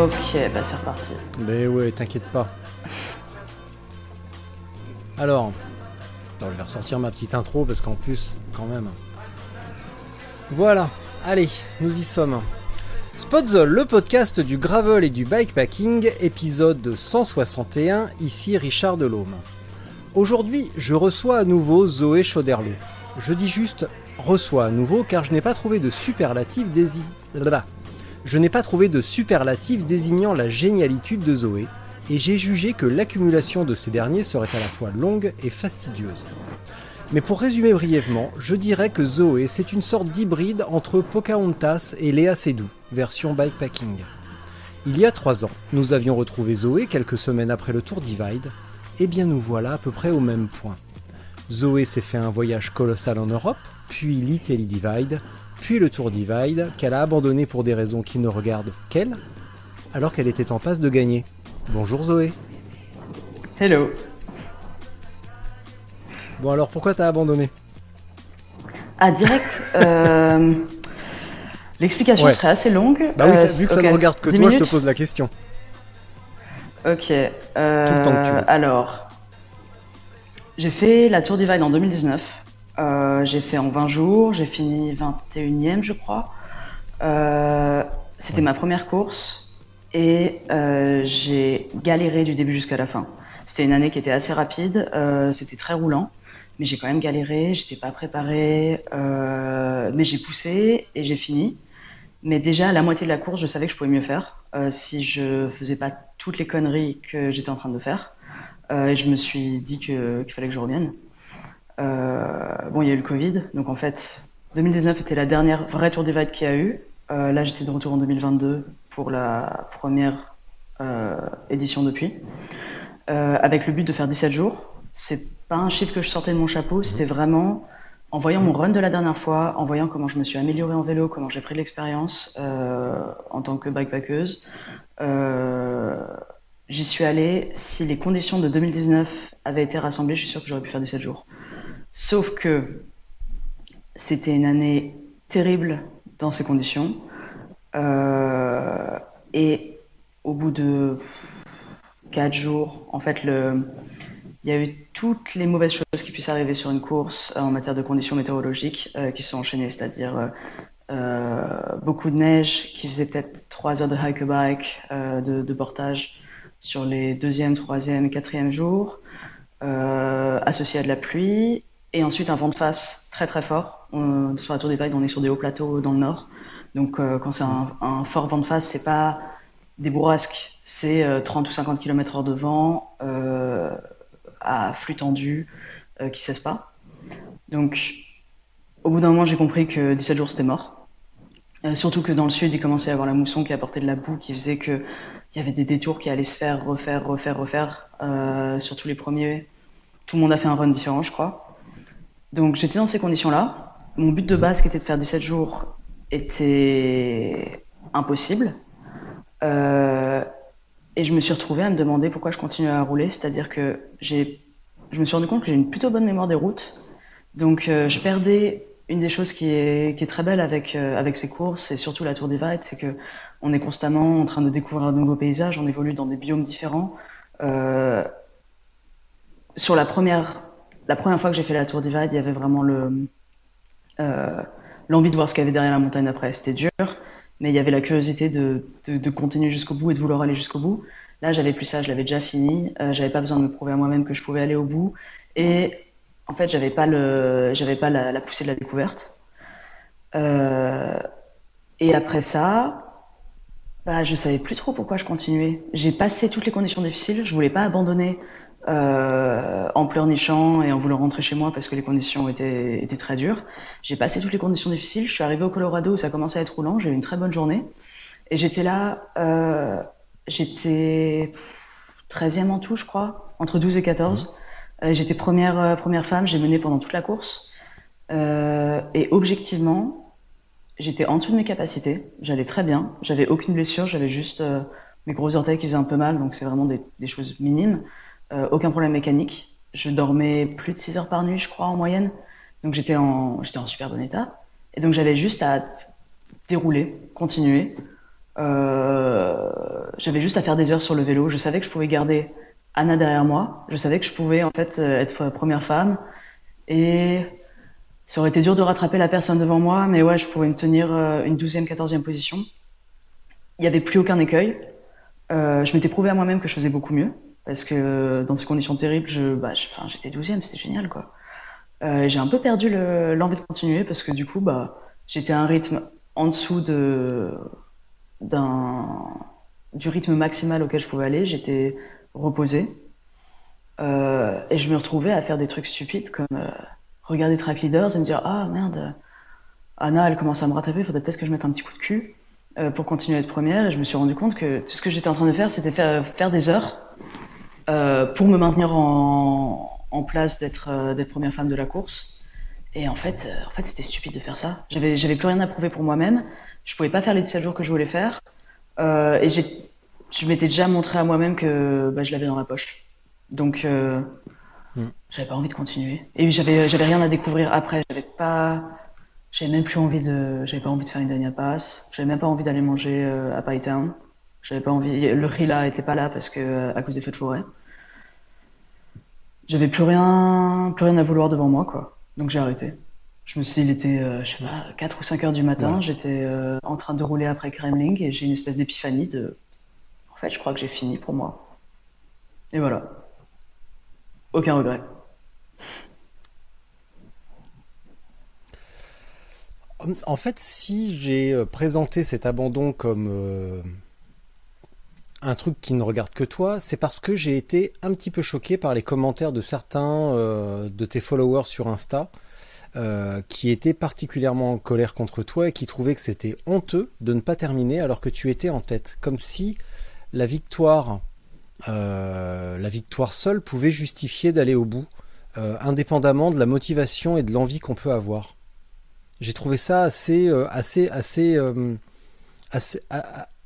Ok, bah c'est reparti. Mais ouais, t'inquiète pas. Alors, attends, je vais ressortir ma petite intro parce qu'en plus, quand même. Voilà, allez, nous y sommes. Spotzol, le podcast du gravel et du bikepacking, épisode 161, ici Richard Delhomme. Aujourd'hui, je reçois à nouveau Zoé Chauderlot. Je dis juste reçois à nouveau car je n'ai pas trouvé de superlatif dési... Je n'ai pas trouvé de superlatif désignant la génialitude de Zoé, et j'ai jugé que l'accumulation de ces derniers serait à la fois longue et fastidieuse. Mais pour résumer brièvement, je dirais que Zoé c'est une sorte d'hybride entre Pocahontas et Léa Seydoux, version bikepacking. Il y a trois ans, nous avions retrouvé Zoé quelques semaines après le Tour Divide, et bien nous voilà à peu près au même point. Zoé s'est fait un voyage colossal en Europe, puis l'Italy Divide, puis le Tour Divide, qu'elle a abandonné pour des raisons qui ne regardent qu'elle, alors qu'elle était en passe de gagner. Bonjour Zoé. Hello. Bon alors pourquoi t'as abandonné? Ah, direct. euh, L'explication Ouais. serait assez longue. Bah oui, Euh, vu que ça ne regarde que 10 toi, je te pose la question. Ok. euh, Tout le temps que tu veux. Alors, j'ai fait la Tour Divide en 2019. Euh, j'ai fait en 20 jours. J'ai fini 21ème, je crois. Euh, C'était ma première course et euh, j'ai galéré du début jusqu'à la fin. C'était une année qui était assez rapide. C'était très roulant. Mais j'ai quand même galéré, j'étais pas préparée, mais j'ai poussé et j'ai fini. Mais déjà, à la moitié de la course, je savais que je pouvais mieux faire si je faisais pas toutes les conneries que j'étais en train de faire. Et je me suis dit qu'il fallait que je revienne. Euh, bon, il y a eu le Covid, donc en fait, 2019 était la dernière vraie Tour Divide qu'il y a eu. Euh, là, j'étais de retour en 2022 pour la première euh, édition depuis, avec le but de faire 17 jours. C'est pas un chiffre que je sortais de mon chapeau, c'était vraiment en voyant mon run de la dernière fois, en voyant comment je me suis améliorée en vélo, comment j'ai pris de l'expérience euh, en tant que bikepackeuse, euh, j'y suis allée. Si les conditions de 2019 avaient été rassemblées, je suis sûre que j'aurais pu faire 17 jours. Sauf que c'était une année terrible dans ces conditions. Euh, et au bout de 4 jours, en fait, le, il y a eu toutes les mauvaises choses qui puissent arriver sur une course euh, en matière de conditions météorologiques euh, qui se sont enchaînées, c'est-à-dire beaucoup de neige qui faisait peut-être 3 heures de hike bike, de, de portage sur les deuxième, troisième quatrième jours, associé à de la pluie, et ensuite un vent de face très très fort. On- sur la Tour des Vagues, on est sur des hauts plateaux dans le nord, donc euh, quand c'est un, fort vent de face, c'est pas des bourrasques, c'est euh, 30 ou 50 km heure de vent euh, à flux tendu euh, qui cesse pas. Donc, au bout d'un moment, j'ai compris que 17 jours c'était mort. Euh, surtout que dans le sud, il commençait à y avoir la mousson qui apportait de la boue, qui faisait que il y avait des détours qui allaient se faire, refaire, refaire, refaire. Euh, sur tous les premiers, tout le monde a fait un run différent, je crois. Donc j'étais dans ces conditions-là. Mon but de base, qui était de faire 17 jours, était impossible. Euh, et je me suis retrouvée à me demander pourquoi je continuais à rouler. C'est-à-dire que j'ai, je me suis rendu compte que j'ai une plutôt bonne mémoire des routes. Donc euh, je perdais une des choses qui est, qui est très belle avec, euh, avec ces courses et surtout la Tour Vagues, c'est que on est constamment en train de découvrir de nouveaux paysages, on évolue dans des biomes différents. Sur la première, la première fois que j'ai fait la Tour des Vagues, il y avait vraiment euh, l'envie de voir ce qu'il y avait derrière la montagne après. C'était dur, mais il y avait la curiosité de, continuer jusqu'au bout et de vouloir aller jusqu'au bout. Là, j'avais plus ça, je l'avais déjà fini. Euh, j'avais pas besoin de me prouver à moi-même que je pouvais aller au bout. Et en fait, j'avais pas pas la, la poussée de la découverte. Euh, et après ça, Bah, je savais plus trop pourquoi je continuais. J'ai passé toutes les conditions difficiles. Je voulais pas abandonner euh, en pleurnichant et en voulant rentrer chez moi parce que les conditions étaient, étaient très dures. J'ai passé toutes les conditions difficiles. Je suis arrivé au Colorado où ça commençait à être roulant. J'ai eu une très bonne journée. Et j'étais là, euh, j'étais 13e en tout, je crois, entre 12 et 14. Euh, j'étais première, euh, première femme. J'ai mené pendant toute la course. Et objectivement, j'étais en dessous de mes capacités. J'allais très bien. J'avais aucune blessure. J'avais juste euh, mes gros orteils qui faisaient un peu mal. Donc c'est vraiment des, des choses minimes. Euh, aucun problème mécanique. Je dormais plus de 6 heures par nuit, je crois, en moyenne. Donc j'étais en, super bon état. Et donc j'avais juste à dérouler, continuer. Euh, j'avais juste à faire des heures sur le vélo. Je savais que je pouvais garder Anna derrière moi. Je savais que je pouvais en fait euh, être première femme. Et ça aurait été dur de rattraper la personne devant moi, mais ouais, je pouvais me tenir une douzième, quatorzième position. Il n'y avait plus aucun écueil. Je m'étais prouvé à moi-même que je faisais beaucoup mieux, parce que euh, dans ces conditions terribles, bah, j'étais douzième, c'était génial. Euh, j'ai un peu perdu le- l'envie de continuer, parce que du coup, bah, j'étais à un rythme en dessous du rythme maximal auquel je pouvais aller. J'étais reposée. Euh, et je me retrouvais à faire des trucs stupides comme regarder Track Leaders et me dire Ah merde, Anna elle commence à me rattraper, il faudrait peut-être que je mette un petit coup de cul pour continuer à être première. Et je me suis rendu compte que tout ce que j'étais en train de faire, c'était faire des heures euh, pour me maintenir en, en place d'être euh, d'être première femme de la course. Et en fait, euh, en fait c'était stupide de faire ça. J'avais plus rien à prouver pour moi-même. Je pouvais pas faire les 17 jours que je voulais faire. Et je m'étais déjà montré à moi-même que bah, je l'avais dans la poche. Donc, euh, Mm. j'avais pas envie de continuer. Et j'avais, rien à découvrir après. J'avais pas, j'avais même plus envie de, j'avais pas envie de faire une dernière passe. J'avais même pas envie d'aller manger à Python. J'avais pas envie. Le riz là était pas là parce que à cause des feux de forêt. J'avais plus rien, plus rien à vouloir devant moi, quoi. Donc j'ai arrêté. Je me suis dit, il était, euh, je sais pas, 4 ou 5 heures du matin. J'étais euh, en train de rouler après Kremling et j'ai une espèce d'épiphanie de, en fait, je crois que j'ai fini pour moi. Et voilà. Aucun regret. En fait, si j'ai euh, présenté cet abandon comme un truc qui ne regarde que toi, c'est parce que j'ai été un petit peu choqué par les commentaires de certains euh, de tes followers sur Insta euh, qui étaient particulièrement en colère contre toi et qui trouvaient que c'était honteux de ne pas terminer alors que tu étais en tête, comme si la victoire, euh, la victoire seule pouvait justifier d'aller au bout, indépendamment de la motivation et de l'envie qu'on peut avoir. J'ai trouvé ça assez, assez, assez,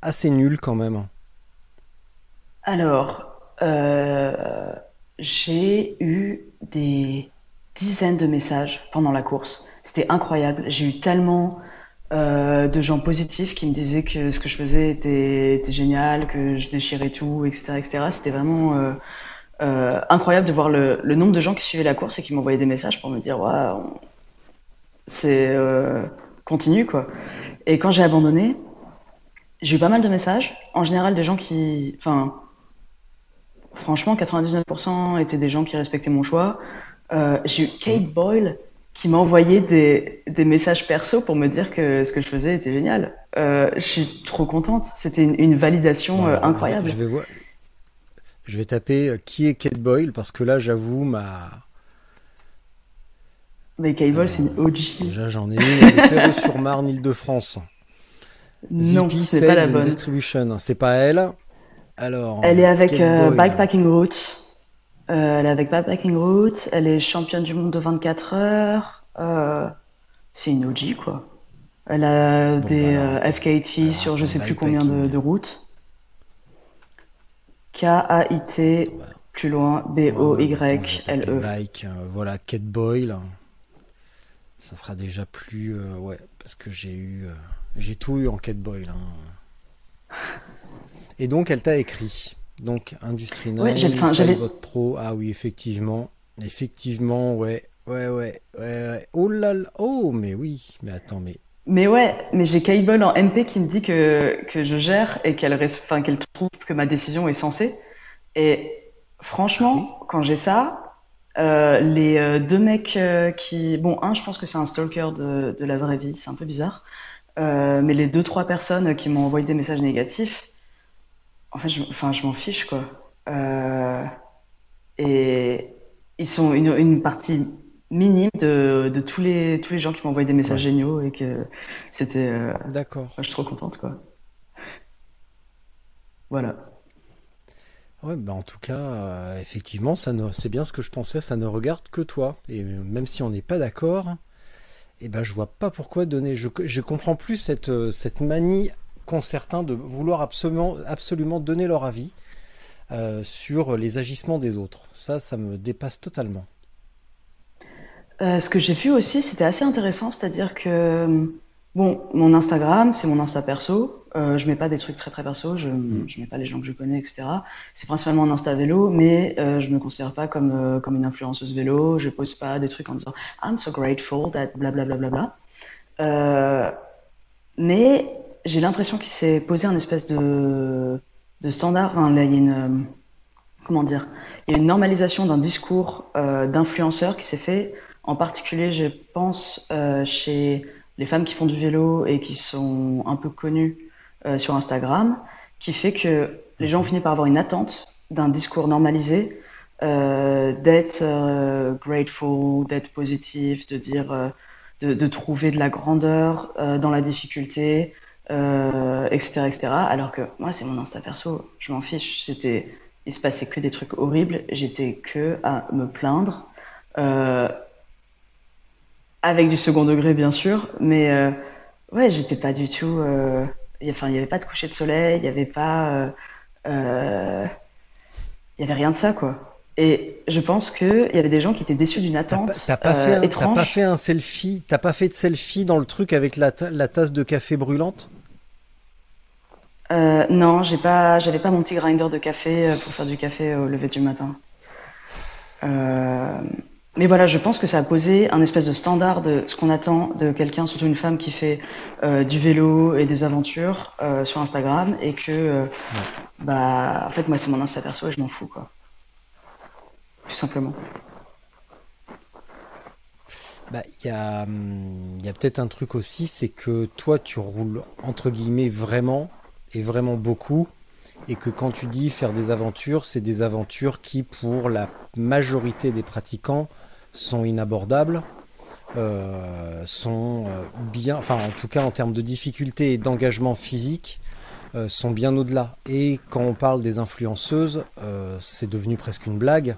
assez nul quand même. Alors, euh, j'ai eu des dizaines de messages pendant la course. C'était incroyable. J'ai eu tellement euh, de gens positifs qui me disaient que ce que je faisais était, génial, que je déchirais tout, etc., etc. C'était vraiment euh, incroyable de voir le, nombre de gens qui suivaient la course et qui m'envoyaient des messages pour me dire, c'est continue quoi. Et quand j'ai abandonné, j'ai eu pas mal de messages. En général, des gens qui, franchement, 99% étaient des gens qui respectaient mon choix. Euh, j'ai eu Kate Boyle qui m'a envoyé des, des messages perso pour me dire que ce que je faisais était génial. Euh, je suis trop contente. C'était une, une validation Bon, euh, incroyable. Je vais, voir. Je vais taper qui est Kate Boyle parce que là, j'avoue, ma. Mais Kate Boyle, c'est une OG. Déjà, j'en ai une. Est Perreux-sur-Marne, Île-de-France. Non, c'est pas la bonne. Distribution. C'est pas elle. Alors. Elle est avec euh. Bikepacking Route. Euh, elle est avec Bikepacking Route. Elle est championne du monde de 24 heures. Euh, c'est une OG, quoi. Elle a Bon, des bah, alors, euh. FKT Alors, sur je sais plus combien de, routes. K-A-I-T, plus loin, ouais, B-O-Y-L-E. Bike, euh, voilà, Kate Boyle. Ça sera déjà plus. euh, ouais, parce que j'ai eu. euh, j'ai tout eu en Kate Boyle. hein. Et donc, elle t'a écrit. Donc, Industrie 9, Ouais, enfin, votre pro. Ah oui, effectivement. Effectivement, ouais. Ouais, ouais, ouais, ouais. Oh là là. Oh, mais oui. Mais attends, mais. Mais ouais, mais j'ai Boyle en MP qui me dit que, que je gère et qu'elle enfin, qu'elle trouve que ma décision est sensée. Et franchement, quand j'ai ça, euh, les euh, deux mecs euh, qui... Bon, un, je pense que c'est un stalker de, de la vraie vie, c'est un peu bizarre. Euh, mais les deux, trois personnes qui m'ont envoyé des messages négatifs, en fait, je, enfin, je m'en fiche, quoi. Euh, et ils sont une, une partie minime de, de, tous, les, tous les gens qui m'ont envoyé des messages géniaux et que c'était. Euh, D'accord. Je suis trop contente, quoi. Voilà. Ouais, bah en tout cas, euh, effectivement, ça ne, c'est bien ce que je pensais, ça ne regarde que toi. Et même si on n'est pas d'accord, eh ben je vois pas pourquoi donner. Je, je comprends plus cette, cette manie qu'ont certains de vouloir absolument, absolument donner leur avis euh, sur les agissements des autres. Ça, ça me dépasse totalement. Euh, ce que j'ai vu aussi, c'était assez intéressant, c'est-à-dire que bon, mon Instagram, c'est mon Insta perso. Euh, je mets pas des trucs très très perso, je, mm. je mets pas les gens que je connais, etc. C'est principalement un Insta vélo, mais euh, je me considère pas comme euh, comme une influenceuse vélo. Je pose pas des trucs en disant I'm so grateful that blablabla. Bla, bla, bla, euh, mais j'ai l'impression qu'il s'est posé un espèce de de standard. Enfin, il y a une euh, comment dire, il y a une normalisation d'un discours euh, d'influenceur qui s'est fait, en particulier, je pense, chez les femmes qui font du vélo et qui sont un peu connues euh, sur Instagram, qui fait que les gens ont fini par avoir une attente d'un discours normalisé, euh, d'être euh, grateful, d'être positif, de dire, euh, de, trouver de la grandeur euh, dans la difficulté, etc., etc. Alors que moi, c'est mon Insta perso, je m'en fiche. C'était, il se passait que des trucs horribles. J'étais que à me plaindre, avec du second degré bien sûr, mais ouais, j'étais pas du tout enfin, il n'y avait pas de coucher de soleil, il n'y avait pas. Euh, euh, il y avait rien de ça, quoi. Et je pense qu'il y avait des gens qui étaient déçus d'une attente t'as pas, fait un, étrange. pas fait un selfie T'as pas fait de selfie dans le truc avec la, la tasse de café brûlante? Euh, Non, j'ai pas, j'avais pas mon petit grinder de café pour faire du café au lever du matin. Euh, mais voilà, je pense que ça a posé un espèce de standard de ce qu'on attend de quelqu'un, surtout une femme qui fait euh, du vélo et des aventures euh, sur Instagram, et que, euh, ouais. bah, en fait, moi, c'est mon Insta perso et je m'en fous, quoi. Tout simplement. Bah, il y a, hum, peut-être un truc aussi, c'est que toi, tu roules entre guillemets vraiment et vraiment beaucoup, et que quand tu dis faire des aventures, c'est des aventures qui, pour la majorité des pratiquants, sont inabordables, euh, sont euh, bien, enfin en tout cas en termes de difficulté et d'engagement physique, euh, sont bien au-delà. Et quand on parle des influenceuses, c'est devenu presque une blague.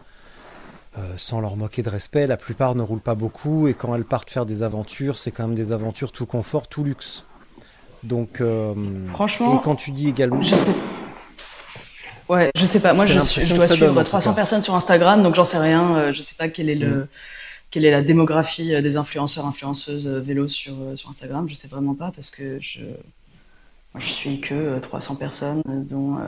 Euh, sans leur moquer de respect, la plupart ne roulent pas beaucoup et quand elles partent faire des aventures, c'est quand même des aventures tout confort, tout luxe. Donc, euh, franchement, et quand tu dis également, je sais Ouais, je sais pas. Moi, je, je, dois suivre donne, 300 personnes sur Instagram, donc j'en sais rien. Euh, je sais pas quel est le, mm. quelle est la démographie des influenceurs, influenceuses vélo sur, sur Instagram. Je sais vraiment pas parce que je, je suis que 300 personnes, dont euh,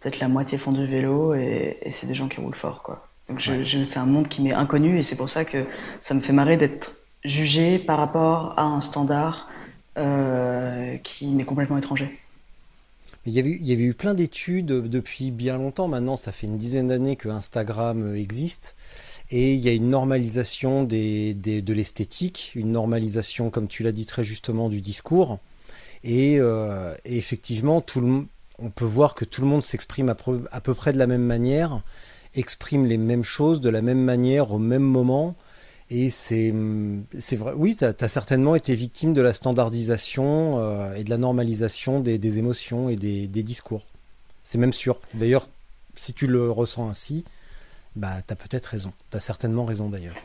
peut-être la moitié font du vélo et, et c'est des gens qui roulent fort, quoi. Donc c'est un monde qui m'est inconnu et c'est pour ça que ça me fait marrer d'être jugé par rapport à un standard euh, qui m'est complètement étranger. Il y, avait, il y avait eu plein d'études depuis bien longtemps. Maintenant, ça fait une dizaine d'années que Instagram existe. Et il y a une normalisation des, des, de l'esthétique, une normalisation, comme tu l'as dit très justement, du discours. Et, euh, et effectivement, tout le, on peut voir que tout le monde s'exprime à, à, peu près de la même manière, exprime les mêmes choses de la même manière au même moment. Et c'est c'est vrai, oui, tu as, as, certainement été victime de la standardisation euh, et de la normalisation des, des émotions et des, des discours. C'est même sûr. D'ailleurs, si tu le ressens ainsi, bah, tu as peut-être raison. Tu as certainement raison d'ailleurs.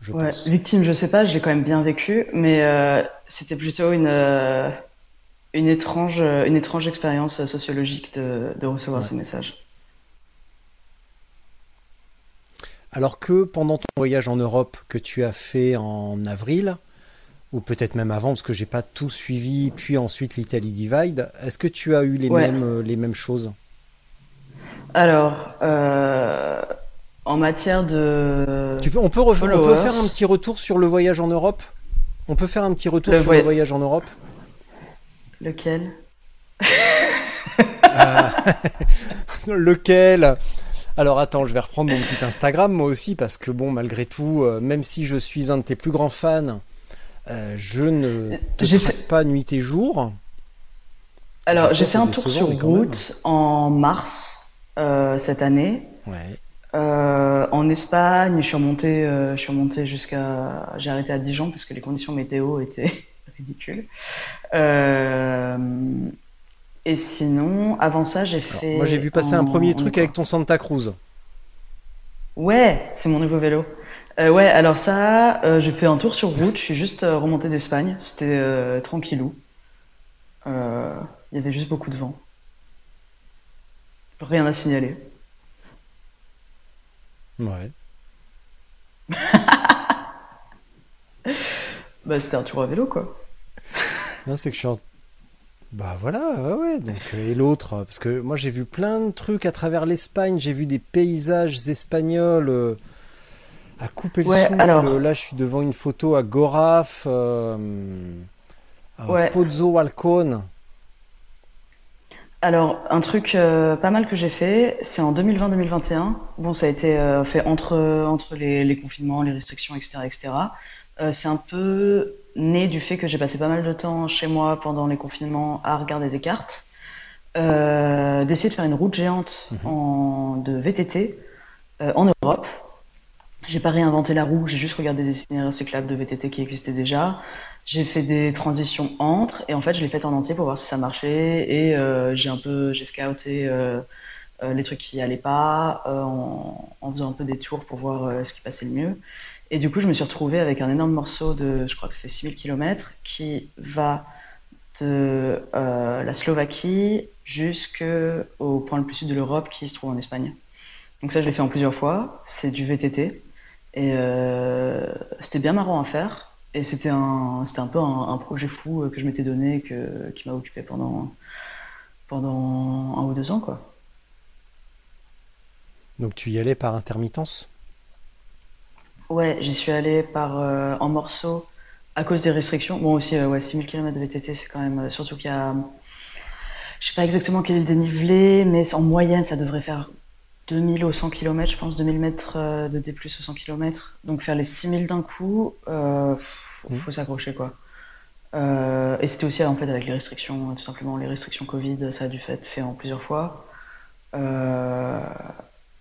Je ouais, pense. victime, je sais pas, je l'ai quand même bien vécu, mais euh, c'était plutôt une, euh, une, étrange, une étrange expérience sociologique de, de recevoir ouais. ces messages. Alors que pendant ton voyage en Europe que tu as fait en avril, ou peut-être même avant, parce que j'ai pas tout suivi, puis ensuite l'Italie Divide, est-ce que tu as eu les, ouais. mêmes, les mêmes choses? Alors, euh, en matière de. Tu peux, on, peut on peut faire un petit retour sur le voyage en Europe? On peut faire un petit retour le sur voy... le voyage en Europe? Lequel? Euh... Lequel? Alors attends, je vais reprendre mon petit Instagram moi aussi parce que bon, malgré tout, euh, même si je suis un de tes plus grands fans, Euh, je ne te fait- pas nuit et jour. Alors, j'ai fait un tour sur route en mars euh, cette année. Ouais. En Espagne, je suis remontée, euh, je suis remontée jusqu'à, j'ai arrêté à Dijon parce que les conditions météo étaient ridicules. Et sinon, avant ça, j'ai Alors, fait. moi, j'ai vu passer un premier truc avec ton Santa Cruz. Ouais, c'est mon nouveau vélo. Euh, ouais, alors ça, euh, j'ai fait un tour sur route. Je suis juste euh, remontée d'Espagne. C'était tranquillou. Il y avait juste beaucoup de vent. Rien à signaler. Ouais. Bah, c'était un tour à vélo, quoi. Non, c'est que je suis en... Bah voilà, ouais, ouais. Donc, euh, et l'autre, parce que moi j'ai vu plein de trucs à travers l'Espagne, j'ai vu des paysages espagnols euh, à couper le Ouais, souffle. alors- Là, je suis devant une photo à Goraf, euh, à Ouais. Alcón. Alors, un truc euh, pas mal que j'ai fait, c'est en 2020-2021. Bon, ça a été fait entre, entre les, les confinements, les restrictions, etc., etc. Euh, c'est un peu né du fait que j'ai passé pas mal de temps chez moi pendant les confinements à regarder des cartes, euh, d'essayer de faire une route géante Mhm. en, de VTT euh, en Europe. J'ai pas réinventé la roue, j'ai juste regardé des itinéraires cyclables de VTT qui existaient déjà. J'ai fait des transitions entre et en fait je l'ai fait en entier pour voir si ça marchait et euh, j'ai un peu j'ai scouté les trucs qui allaient pas en, en faisant un peu des tours pour voir ce qui passait le mieux. Et du coup je me suis retrouvée avec un énorme morceau de je crois que ça fait 6000 km qui va de euh, la Slovaquie jusqu'au point le plus sud de l'Europe qui se trouve en Espagne. Donc ça je l'ai fait en plusieurs fois, c'est du VTT et euh, c'était bien marrant à faire. Et c'était un, c'était un peu un, un projet fou euh, que je m'étais donné, que, qui m'a occupé pendant, pendant un ou deux ans, quoi. Donc tu y allais par intermittence? Ouais, j'y suis allée par, euh, en morceaux à cause des restrictions. Bon, aussi, euh, ouais, 6000 km de VTT, c'est quand même, euh, surtout qu'il y a, je sais pas exactement quel est le dénivelé, mais en moyenne, ça devrait faire 2000 au 100 km, je pense, 2000 mètres euh, de D+, au 100 km. Donc faire les 6000 d'un coup, euh, faut, Mhm. faut s'accrocher, quoi. Euh, et c'était aussi en fait avec les restrictions, tout simplement les restrictions Covid, ça a dû être fait en plusieurs fois. Euh,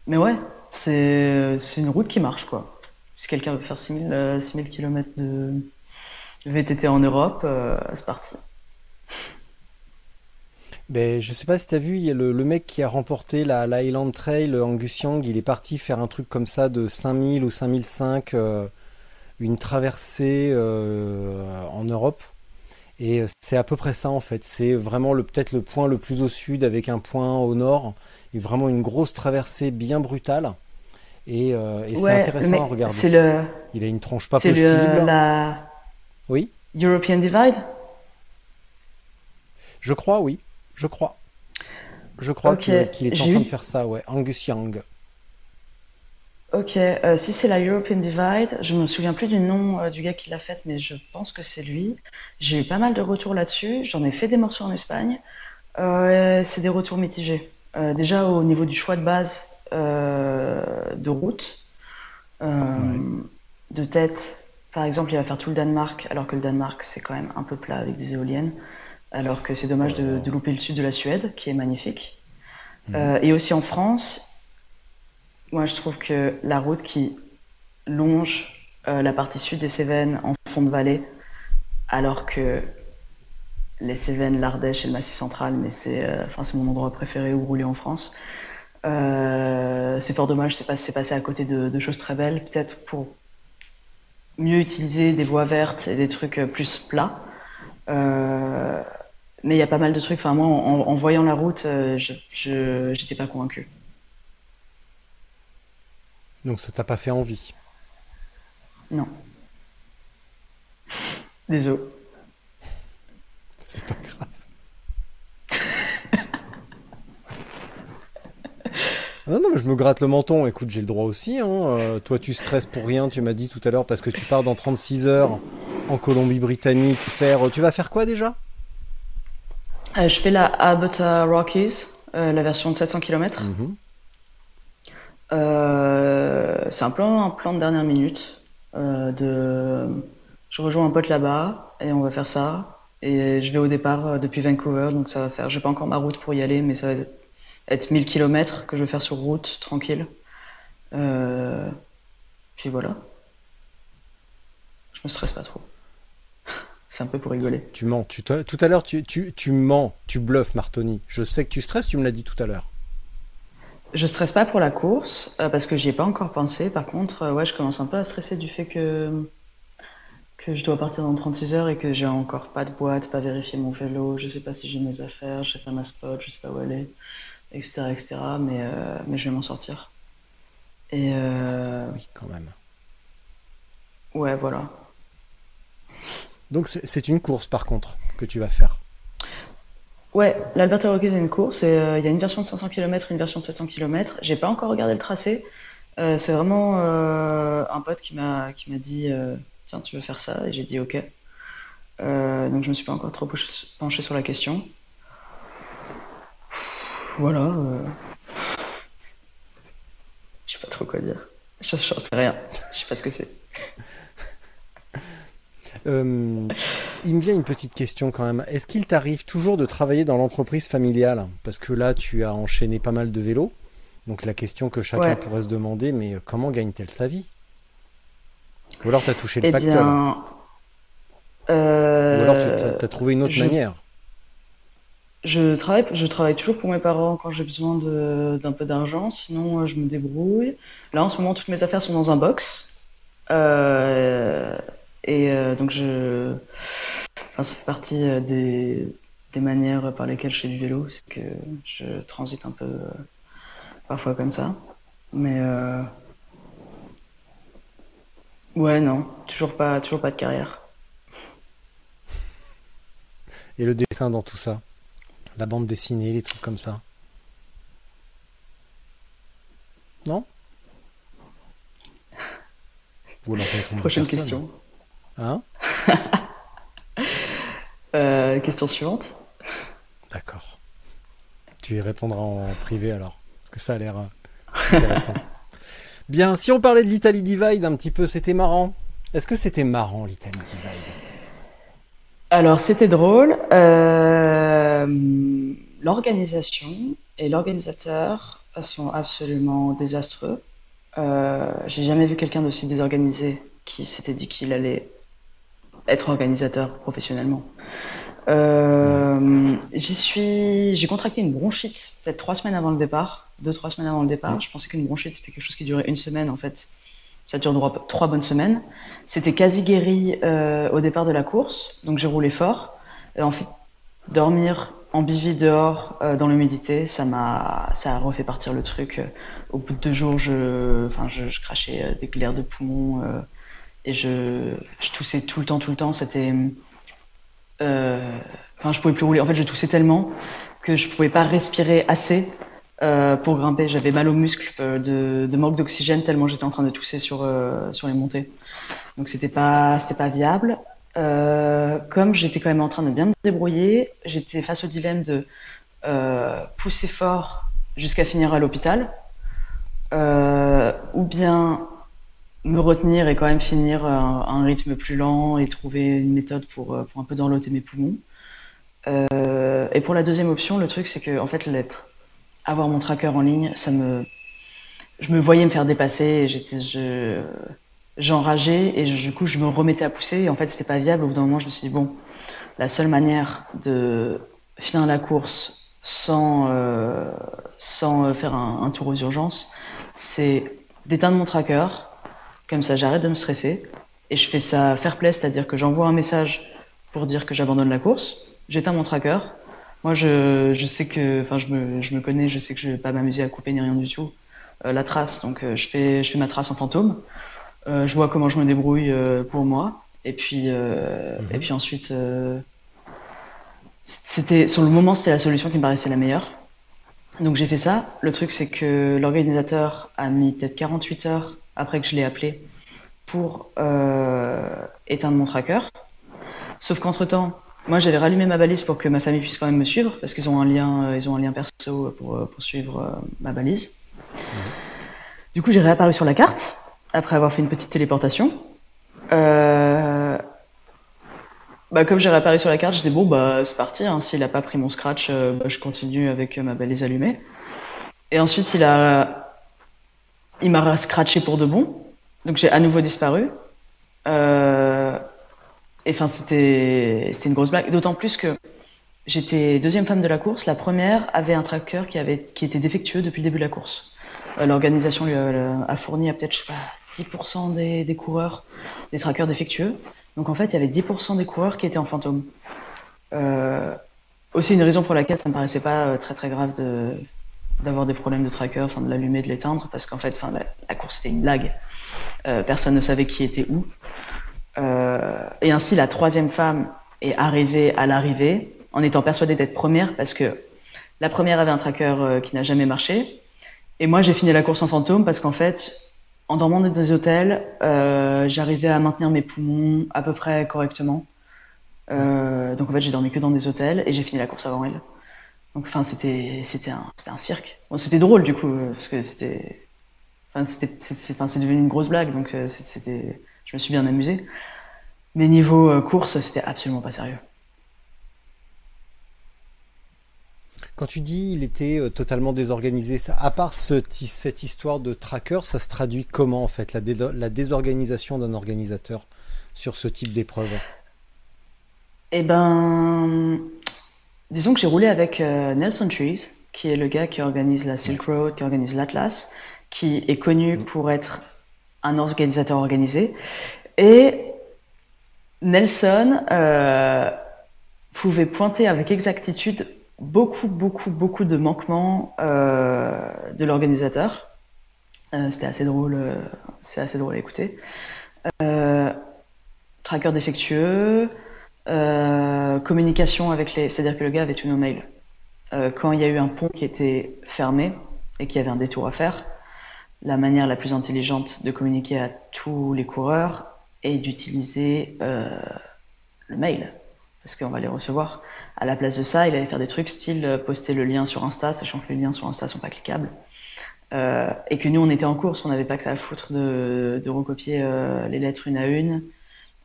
mais ouais, c'est c'est une route qui marche quoi. Si quelqu'un veut faire 6000 euh, 6000 km de VTT en Europe, euh, c'est parti. Ben, je sais pas si t'as vu, il y a le, mec qui a remporté la, la Highland Trail, Angus Young, il est parti faire un truc comme ça de 5000 ou 5005, euh, une traversée en Europe. Et c'est à peu près ça en fait. C'est vraiment le peut-être le point le plus au sud avec un point au nord. Et vraiment une grosse traversée bien brutale. Et, euh, et c'est intéressant à regarder. le Il a une tronche pas possible. le la Oui, European Divide? je crois, oui. Je crois. Je crois qu'il est en train eu- de faire ça, ouais. Angus Young. Ok, euh, si c'est la European Divide, je me souviens plus du nom euh, du gars qui l'a faite, mais je pense que c'est lui. J'ai eu pas mal de retours là-dessus. J'en ai fait des morceaux en Espagne. Euh, c'est des retours mitigés. Déjà au niveau du choix de base de route, euh, Ouais. de tête. Par exemple, il va faire tout le Danemark, alors que le Danemark c'est quand même un peu plat avec des éoliennes. Alors que c'est dommage de, de louper le sud de la Suède, qui est magnifique. Euh, et aussi en France, moi, je trouve que la route qui longe euh, la partie sud des Cévennes en fond de vallée, alors que les Cévennes, l'Ardèche et le Massif central, mais c'est euh, enfin, c'est mon endroit préféré où rouler en France. Euh, c'est fort dommage, c'est pas- c'est passé à côté de, de choses très belles, peut-être pour mieux utiliser des voies vertes et des trucs euh, plus plats. Euh, mais il y a pas mal de trucs. Enfin, moi, en, en voyant la route, je, j'étais pas convaincue. Donc ça t'a pas fait envie? Non. Désolé. C'est pas grave. Ah non, mais je me gratte le menton. Écoute, j'ai le droit aussi. Hein. Euh, toi, tu stresses pour rien, tu m'as dit tout à l'heure, parce que tu pars dans 36 heures en Colombie-Britannique faire. Tu vas faire quoi déjà? Euh, je fais la Abota Rockies, euh, la version de 700 km. Euh, c'est un plan, un plan de dernière minute euh, de je rejoins un pote là-bas et on va faire ça. Et je vais au départ euh, depuis Vancouver, donc ça va faire. J'ai pas encore ma route pour y aller, mais ça va être 1000 km que je vais faire sur route, tranquille. Euh, puis voilà. Je me stresse pas trop. C'est un peu pour rigoler. Tu mens. Tu, tout à l'heure, tu, tu, tu mens. Tu bluffes, Martoni. Je sais que tu stresses, tu me l'as dit tout à l'heure. Je stresse pas pour la course, euh, parce que j'y ai pas encore pensé. Par contre, euh, ouais, je commence un peu à stresser du fait que, que je dois partir dans 36 heures et que j'ai encore pas de boîte, pas vérifié mon vélo, je sais pas si j'ai mes affaires, je sais pas ma spot, je sais pas où elle est, etc. etc. Mais, euh, mais je vais m'en sortir. Et Oui, quand même. Ouais, voilà. Donc c'est une course par contre que tu vas faire. Ouais, l'Alberta Rockies c'est une course. Euh, il y a une version de 500 km, une version de 700 km. J'ai pas encore regardé le tracé. Euh, c'est vraiment euh, un pote qui m'a qui m'a dit tiens tu veux faire ça? Et j'ai dit ok. donc je me suis pas encore trop penché sur la question. Voilà. Je sais pas trop quoi dire. Je J'en sais rien. Je sais pas ce que c'est. Euh, il me vient une petite question quand même. Est-ce qu'il t'arrive toujours de travailler dans l'entreprise familiale? Parce que là, tu as enchaîné pas mal de vélos. Donc la question que chacun pourrait se demander, mais comment gagne-t-elle sa vie? Ou alors tu as touché le eh pactole euh, Ou alors tu as, trouvé une autre manière je travaille, je travaille toujours pour mes parents quand j'ai besoin d'un peu d'argent, sinon je me débrouille. Là en ce moment, toutes mes affaires sont dans un box. Euh, et euh, donc, je... Enfin, ça fait partie euh, des, manières par lesquelles je fais du vélo, c'est que je transite un peu euh, parfois comme ça. Mais ouais, non, toujours pas, toujours pas de carrière. Et le dessin dans tout ça? La bande dessinée, les trucs comme ça Non? Prochaine question. Hein? Euh, Question suivante. D'accord. Tu y répondras en privé alors, parce que ça a l'air euh, intéressant. Bien, si on parlait de l'Italie Divide un petit peu, c'était marrant. Est-ce que c'était marrant l'Italie Divide? Alors c'était drôle. Euh, l'organisation et l'organisateur sont absolument désastreux. J'ai jamais vu quelqu'un d'aussi désorganisé qui s'était dit qu'il allait être organisateur professionnellement. Euh, j'y suis, j'ai contracté une bronchite peut-être trois semaines avant le départ, deux trois semaines avant le départ. Je pensais qu'une bronchite c'était quelque chose qui durait une semaine en fait. Ça dure trois, trois bonnes semaines. C'était quasi guéri euh, au départ de la course, donc j'ai roulé fort. Et en fait, dormir en bivy dehors euh, dans l'humidité, ça m'a, ça a refait partir le truc. Au bout de deux jours, je, enfin, je, crachais des glaires de poumons et je, je toussais tout le temps, tout le temps. C'était, euh, enfin, je pouvais plus rouler. En fait, je toussais tellement que je pouvais pas respirer assez euh, pour grimper. J'avais mal aux muscles euh, de, de manque d'oxygène tellement j'étais en train de tousser sur euh, sur les montées. Donc c'était pas pas viable. Euh, comme j'étais quand même en train de bien me débrouiller, j'étais face au dilemme de pousser fort jusqu'à finir à l'hôpital, ou bien me retenir et quand même finir un, un, rythme plus lent et trouver une méthode pour, euh, un peu d'enloter mes poumons. Euh, et pour la deuxième option, le truc c'est que en fait l'être, avoir mon tracker en ligne, ça me, je me voyais me faire dépasser, j'étais, j'enrageais et du coup je me remettais à pousser et en fait c'était pas viable. Au bout d'un moment, je me suis dit bon, la seule manière de finir la course sans, euh, sans faire un, tour aux urgences, c'est d'éteindre mon tracker, comme ça, j'arrête de me stresser. Et je fais ça fair play, c'est-à-dire que j'envoie un message pour dire que j'abandonne la course. J'éteins mon tracker. Moi, je, je sais que, enfin, je me, je me connais, je sais que je vais pas m'amuser à couper ni rien du tout. Euh, la trace, donc euh, je fais, je fais ma trace en fantôme. Euh, je vois comment je me débrouille euh, pour moi. Et puis, euh, mhm. et puis ensuite, c'était, sur le moment, c'était la solution qui me paraissait la meilleure. Donc j'ai fait ça. Le truc, c'est que l'organisateur a mis peut-être 48 heures après que je l'ai appelé pour euh, éteindre mon tracker. Sauf qu'entre-temps, moi j'avais rallumé ma balise pour que ma famille puisse quand même me suivre, parce qu'ils ont un lien, ils ont un lien perso pour, pour suivre ma balise. Du coup, j'ai réapparu sur la carte, après avoir fait une petite téléportation. bah, comme j'ai réapparu sur la carte, je dis bon, bah, c'est parti. Hein. S'il a pas pris mon scratch, euh, bah, je continue avec ma balise allumée. Et ensuite, il a, il m'a scratché pour de bon. Donc, j'ai à nouveau disparu. Euh... Et enfin, c'était, c'était une grosse blague. D'autant plus que j'étais deuxième femme de la course. La première avait un tracker qui avait, qui était défectueux depuis le début de la course. Euh, l'organisation lui a, fourni à peut-être, je sais pas, 10% des, coureurs des trackers défectueux. Donc en fait, il y avait 10% des coureurs qui étaient en fantôme. Euh, aussi une raison pour laquelle ça me paraissait pas euh, très très grave d'avoir des problèmes de tracker, enfin de l'allumer, de l'éteindre, parce qu'en fait, enfin, la, course c'était une blague. Euh, personne ne savait qui était où. Euh, et ainsi, la troisième femme est arrivée à l'arrivée en étant persuadée d'être première, parce que la première avait un tracker euh, qui n'a jamais marché, et moi j'ai fini la course en fantôme parce qu'en fait, en dormant dans des hôtels, euh, j'arrivais à maintenir mes poumons à peu près correctement. Euh, donc en fait, j'ai dormi que dans des hôtels et j'ai fini la course avant elle. Donc enfin, c'était c'était un un cirque. C'était drôle du coup parce que c'était enfin c'était c'est devenu une grosse blague donc euh, c'était je me suis bien amusé. Mais niveau course, c'était absolument pas sérieux. Quand tu dis il était euh, totalement désorganisé, ça, à part cette histoire de tracker, ça se traduit comment en fait, la, la désorganisation d'un organisateur sur ce type d'épreuve? Eh ben, disons que j'ai roulé avec euh, Nelson Trees, qui est le gars qui organise la Silk Road, qui organise l'Atlas, qui est connu mm. pour être un organisateur organisé. Et Nelson euh, pouvait pointer avec exactitude beaucoup, beaucoup, beaucoup de manquements euh, de l'organisateur. Euh, c'était assez drôle, euh, c'est assez drôle à écouter. tracker défectueux, communication avec les, c'est-à-dire que le gars avait tous nos mails. quand il y a eu un pont qui était fermé et qu'il avait un détour à faire, la manière la plus intelligente de communiquer à tous les coureurs est d'utiliser le mail parce qu'on va les recevoir. À la place de ça, il allait faire des trucs style euh, poster le lien sur Insta, sachant que les liens sur Insta sont pas cliquables. Euh, et que nous, on était en course, on n'avait pas que ça à foutre de, de recopier euh, les lettres une à une,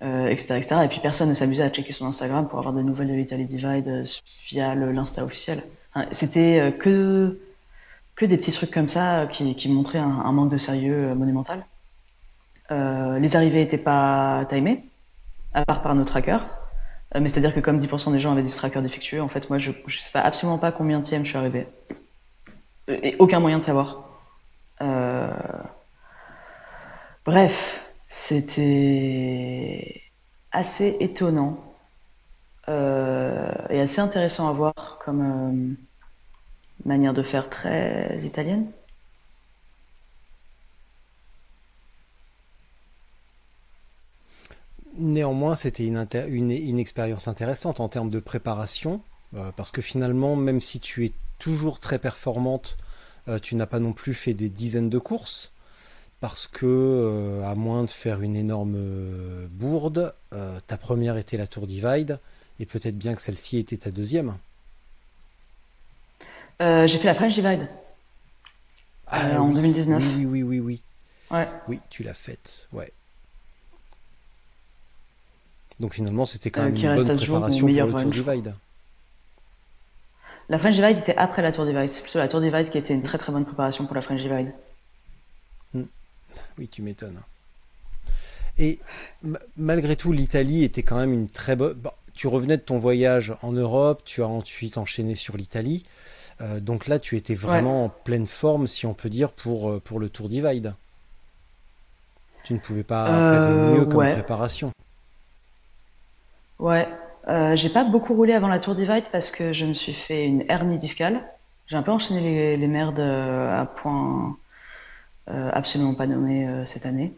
euh, etc., etc. Et puis personne ne s'amusait à checker son Instagram pour avoir des nouvelles de l'Italy Divide euh, via l'Insta officiel. C'était que que des petits trucs comme ça qui, qui montraient un, un, manque de sérieux monumental. les arrivées n'étaient pas timées, à part par nos trackers. Euh, mais c'est-à-dire que comme 10% des gens avaient des trackers défectueux, en fait, moi, je ne sais pas absolument pas combien de je suis arrivé. Et aucun moyen de savoir. Euh... Bref, c'était assez étonnant euh, et assez intéressant à voir comme euh, manière de faire très italienne. Néanmoins, c'était une, une, expérience intéressante en termes de préparation, euh, parce que finalement, même si tu es toujours très performante, euh, tu n'as pas non plus fait des dizaines de courses, parce que, euh, à moins de faire une énorme bourde, ta première était la Tour Divide, et peut-être bien que celle-ci était ta deuxième. J'ai fait la French Divide. Ah en 2019. Oui, oui, oui, oui, oui. Ouais. Oui, tu l'as faite, ouais. Donc finalement, c'était quand euh, même une bonne préparation pour, le Tour Divide. La French Divide était après la Tour Divide. C'est plutôt la Tour Divide qui était une très très bonne préparation pour la French Divide. Hmm. Oui, tu m'étonnes. Et malgré tout, l'Italie était quand même une très bonne. tu revenais de ton voyage en Europe, tu as ensuite enchaîné sur l'Italie. Euh, donc là, tu étais vraiment en pleine forme, si on peut dire, pour, euh, pour le Tour Divide. Tu ne pouvais pas euh, mieux comme préparation. Ouais, euh, j'ai pas beaucoup roulé avant la Tour Divide parce que je me suis fait une hernie discale. J'ai un peu enchaîné les, merdes euh, à point euh, absolument pas nommé cette année.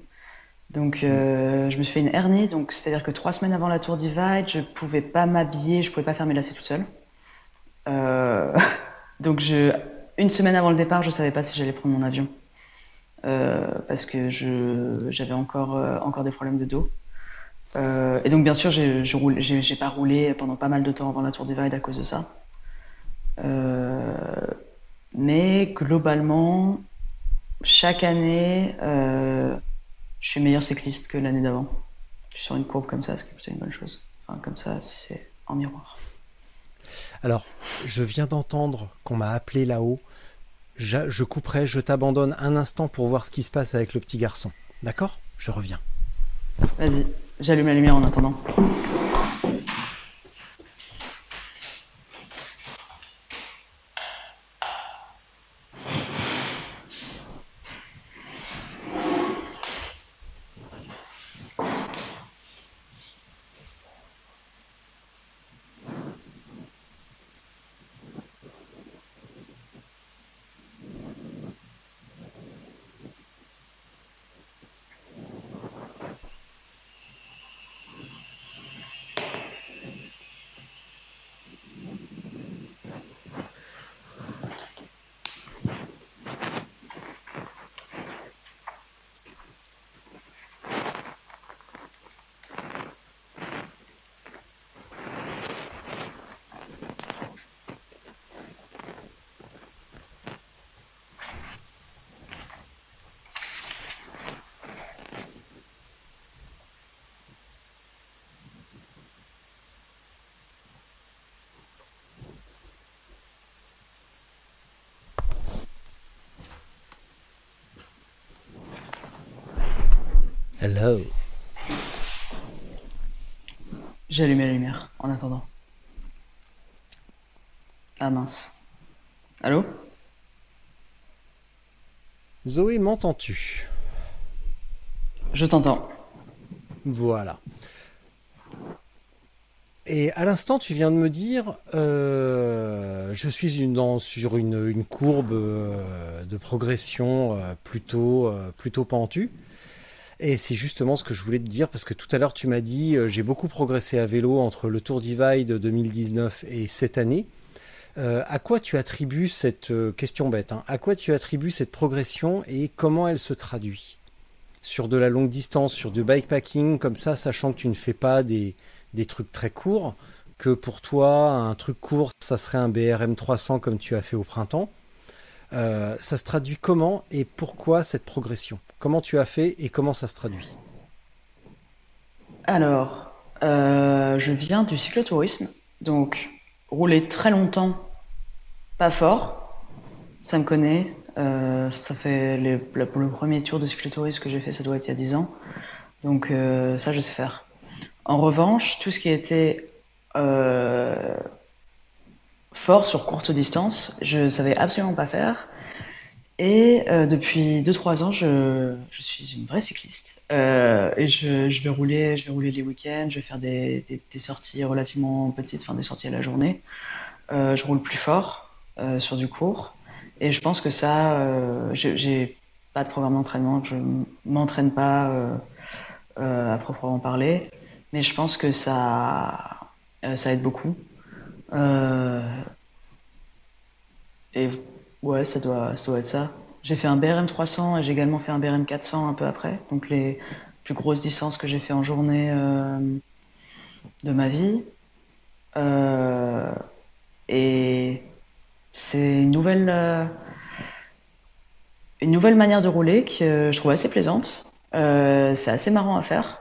Donc je me suis fait une hernie, donc c'est-à-dire que trois semaines avant la Tour Divide, je pouvais pas m'habiller, je pouvais pas faire mes lacets toute seule. Donc je, une semaine avant le départ, je savais pas si j'allais prendre mon avion parce que j'avais encore encore des problèmes de dos. Euh, et donc, bien sûr, j'ai j'ai pas roulé pendant pas mal de temps avant la Tour Divide à cause de ça. Euh, mais globalement, chaque année, euh, je suis meilleur cycliste que l'année d'avant. Je suis sur une courbe comme ça, ce qui est plutôt une bonne chose. comme ça, c'est en miroir. Alors, je viens d'entendre qu'on m'a appelé là-haut. Je, je couperai, je t'abandonne un instant pour voir ce qui se passe avec le petit garçon. D'accord? Je reviens. Vas-y, j'allume la lumière en attendant. Hello. J'ai allumé la lumière en attendant. Ah mince. Allô? Zoé, m'entends-tu? Je t'entends. Voilà. Et à l'instant, tu viens de me dire, euh, je suis une, dans, sur une, une courbe euh, de progression euh, plutôt, plutôt pentue. Et c'est justement ce que je voulais te dire parce que tout à l'heure tu m'as dit euh, j'ai beaucoup progressé à vélo entre le Tour Divide 2019 et cette année. Euh, à quoi tu attribues cette euh, question bête hein, À quoi tu attribues cette progression et comment elle se traduit? Sur de la longue distance, sur du bikepacking comme ça, sachant que tu ne fais pas des, des trucs très courts, que pour toi un truc court ça serait un BRM 300 comme tu as fait au printemps. Euh, ça se traduit comment et pourquoi cette progression? Comment tu as fait et comment ça se traduit Alors, euh, je viens du cyclotourisme, donc rouler très longtemps, pas fort, ça me connaît. Euh, ça fait le, premier tour de cyclotourisme que j'ai fait, ça doit être il y a 10 ans. Donc euh, ça, je sais faire. En revanche, tout ce qui était fort sur courte distance, je savais absolument pas faire. Et euh, depuis 2-3 ans, je, suis une vraie cycliste. Euh, et je, vais rouler, je vais rouler les week-ends, je vais faire des, sorties relativement petites, enfin des sorties à la journée. Euh, je roule plus fort sur du court. Et je pense que ça, j'ai pas de programme d'entraînement, je m'entraîne pas à proprement parler. Mais je pense que ça, ça aide beaucoup. et Ouais, ça doit, ça doit être ça. J'ai fait un BRM 300 et j'ai également fait un BRM 400 un peu après. Donc les plus grosses distances que j'ai fait en journée euh, de ma vie. Euh, et c'est une nouvelle, euh, une nouvelle manière de rouler que je trouve assez plaisante. c'est assez marrant à faire.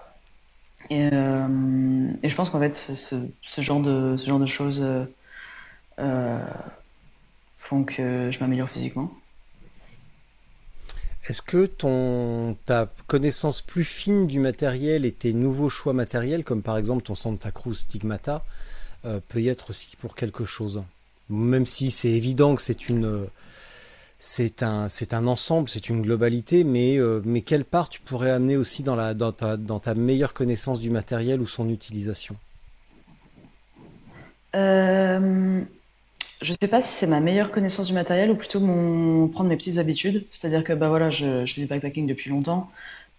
Et, je pense qu'en fait, ce, genre de, ce genre de choses font que je m'améliore physiquement. Est-ce que ton, ta connaissance plus fine du matériel et tes nouveaux choix matériels, comme par exemple ton Santa Cruz Stigmata, euh, peut y être aussi pour quelque chose? Même si c'est évident que c'est une, c'est un, c'est un ensemble, c'est une globalité, mais, euh, mais quelle part tu pourrais amener aussi dans, la, dans, ta, dans ta meilleure connaissance du matériel ou son utilisation? Euh, je sais pas si c'est ma meilleure connaissance du matériel ou plutôt mon prendre mes petites habitudes. C'est-à-dire que bah voilà, je, fais du bikepacking depuis longtemps,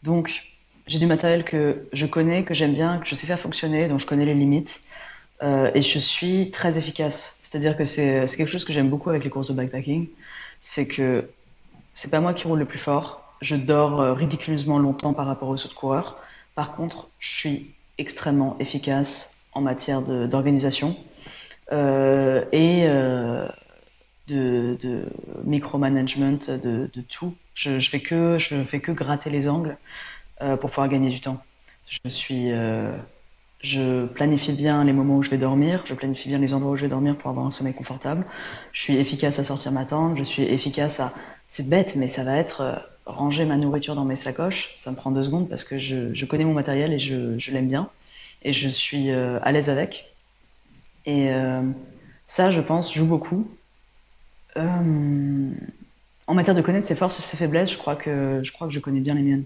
donc j'ai du matériel que je connais, que j'aime bien, que je sais faire fonctionner, donc je connais les limites euh, et je suis très efficace. C'est-à-dire que c'est quelque chose que j'aime beaucoup avec les courses de bikepacking, c'est que c'est pas moi qui roule le plus fort. Je dors euh, ridiculeusement longtemps par rapport aux autres coureurs. Par contre, je suis extrêmement efficace en matière d'organisation et euh, de, de micromanagement de, tout. Je, je fais que je fais que gratter les angles euh, pour pouvoir gagner du temps. Je suis euh, Je planifie bien les moments où je vais dormir, je planifie bien les endroits où je vais dormir pour avoir un sommeil confortable. Je suis efficace à sortir ma tente, je suis efficace à... C'est bête, mais ça va être euh, ranger ma nourriture dans mes sacoches. Ça me prend deux secondes parce que je, connais mon matériel et je, l'aime bien. Et je suis euh, à l'aise avec. Et euh, ça, je pense, joue beaucoup. en matière de connaître ses forces et ses faiblesses, je crois que je, crois que je connais bien les miennes.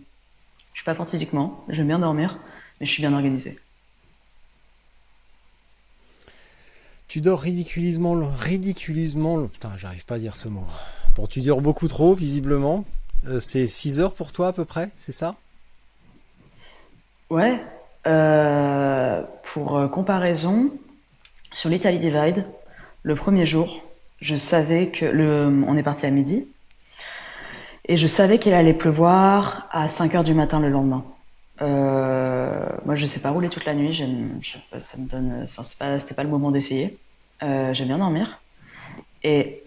Je suis pas forte physiquement, j'aime bien dormir, mais je suis bien organisée. Tu dors ridiculisement, ridiculisement, putain, j'arrive pas à dire ce mot. Bon, tu dors beaucoup trop, visiblement. Euh, c'est 6 heures pour toi à peu près, c'est ça? Ouais. Euh, pour euh, comparaison, sur l'Italie Divide, le premier jour, je savais que le, on est parti à midi, et je savais qu'il allait pleuvoir à 5 heures du matin le lendemain. moi, je sais pas rouler toute la nuit. ça me donne, enfin, c'était pas, le moment d'essayer. j'aime bien dormir. Et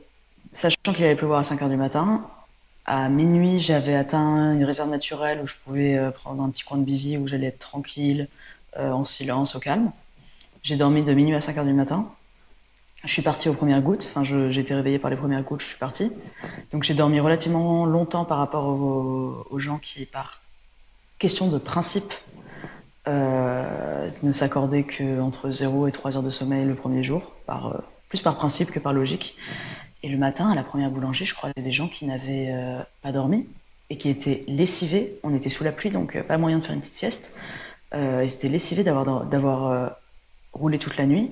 sachant qu'il allait pleuvoir à 5 heures du matin, à minuit, j'avais atteint une réserve naturelle où je pouvais euh, prendre un petit coin de bivy où j'allais être tranquille, euh, en silence, au calme. J'ai dormi de minuit à 5 heures du matin. Je suis partie aux premières gouttes. Enfin, j'ai été réveillée par les premières gouttes, je suis partie. Donc j'ai dormi relativement longtemps par rapport aux, gens qui, par question de principe, euh, ne s'accordaient qu'entre 0 et 3 heures de sommeil le premier jour, par, plus par principe que par logique. Et le matin, à la première boulangerie, je croisais des gens qui n'avaient euh, pas dormi et qui étaient lessivés. On était sous la pluie, donc euh, pas moyen de faire une petite sieste. Euh, ils étaient lessivés d'avoir, euh, roulé toute la nuit.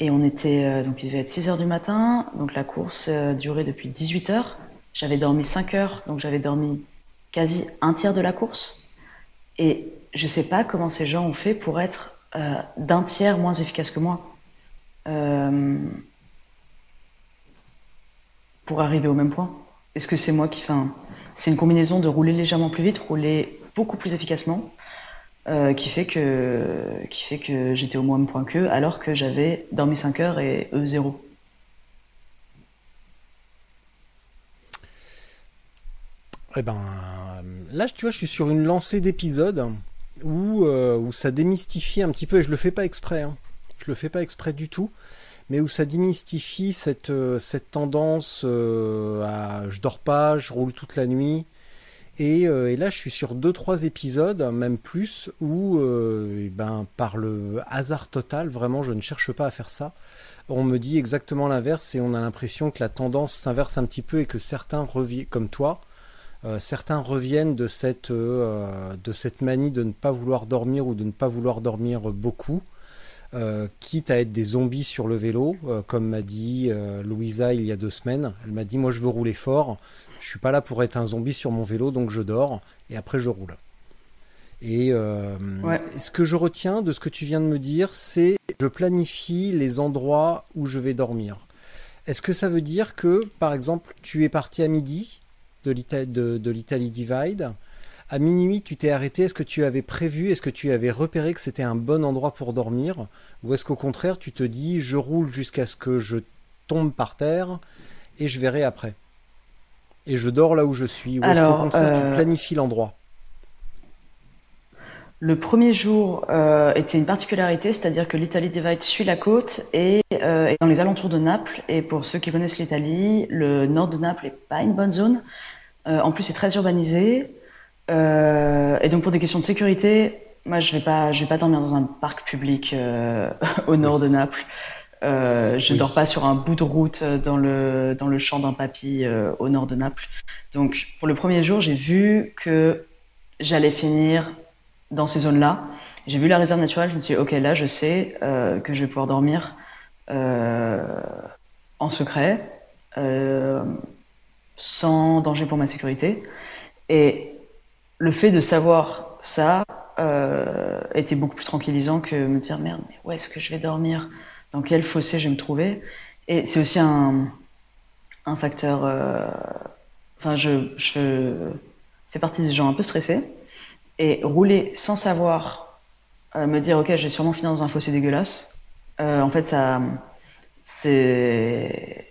Et on était, donc il devait être 6 heures du matin, donc la course durait depuis 18 heures. J'avais dormi 5 heures, donc j'avais dormi quasi un tiers de la course. Et je sais pas comment ces gens ont fait pour être d'un tiers moins efficaces que moi. Euh, pour arriver au même point Est-ce que c'est moi qui. Enfin, c'est une combinaison de rouler légèrement plus vite, rouler beaucoup plus efficacement, euh, qui fait que, qui fait que j'étais au même point qu'eux, alors que j'avais dormi 5 heures et eux 0. Eh ben, là, tu vois, je suis sur une lancée d'épisodes où, euh, où ça démystifie un petit peu, et je le fais pas exprès, hein. je le fais pas exprès du tout, mais où ça démystifie cette, euh, cette tendance à je dors pas, je roule toute la nuit. Et, euh, et là, je suis sur deux trois épisodes, même plus, où, eh ben, par le hasard total, vraiment, je ne cherche pas à faire ça. On me dit exactement l'inverse et on a l'impression que la tendance s'inverse un petit peu et que certains reviennent, comme toi, certains reviennent de cette, de cette manie de ne pas vouloir dormir ou de ne pas vouloir dormir beaucoup. Euh, quitte à être des zombies sur le vélo, euh, comme m'a dit euh, Louisa il y a deux semaines. Elle m'a dit moi je veux rouler fort, je suis pas là pour être un zombie sur mon vélo, donc je dors et après je roule. Et ce que je retiens de ce que tu viens de me dire, c'est je planifie les endroits où je vais dormir. Est-ce que ça veut dire que, par exemple, tu es parti à midi de l'Italie Divide à minuit, tu t'es arrêté. Est-ce que tu avais prévu, est-ce que tu avais repéré que c'était un bon endroit pour dormir? Ou est-ce qu'au contraire, tu te dis, je roule jusqu'à ce que je tombe par terre et je verrai après? Et je dors là où je suis Ou est-ce qu'au contraire, tu euh, planifies l'endroit? Le premier jour euh, était une particularité, c'est-à-dire que l'Italie Divide suit la côte et euh, est dans les alentours de Naples. Et pour ceux qui connaissent l'Italie, le nord de Naples n'est pas une bonne zone. en plus, c'est très urbanisé. Euh, et donc pour des questions de sécurité, moi je vais pas, je vais pas dormir dans un parc public euh, au nord de Naples. Euh, je dors pas sur un bout de route dans le dans le champ d'un papy euh, au nord de Naples. Donc pour le premier jour, j'ai vu que j'allais finir dans ces zones-là. J'ai vu la réserve naturelle, je me suis dit ok là je sais euh, que je vais pouvoir dormir en secret, sans danger pour ma sécurité. Et le fait de savoir ça euh, était beaucoup plus tranquillisant que me dire merde, mais où est-ce que je vais dormir? Dans quel fossé je vais me trouver? Et c'est aussi un, facteur. Euh, enfin, je, je fais partie des gens un peu stressés. Et rouler sans savoir, euh, me dire ok, j'ai sûrement fini dans un fossé dégueulasse. En fait, ça, c'est,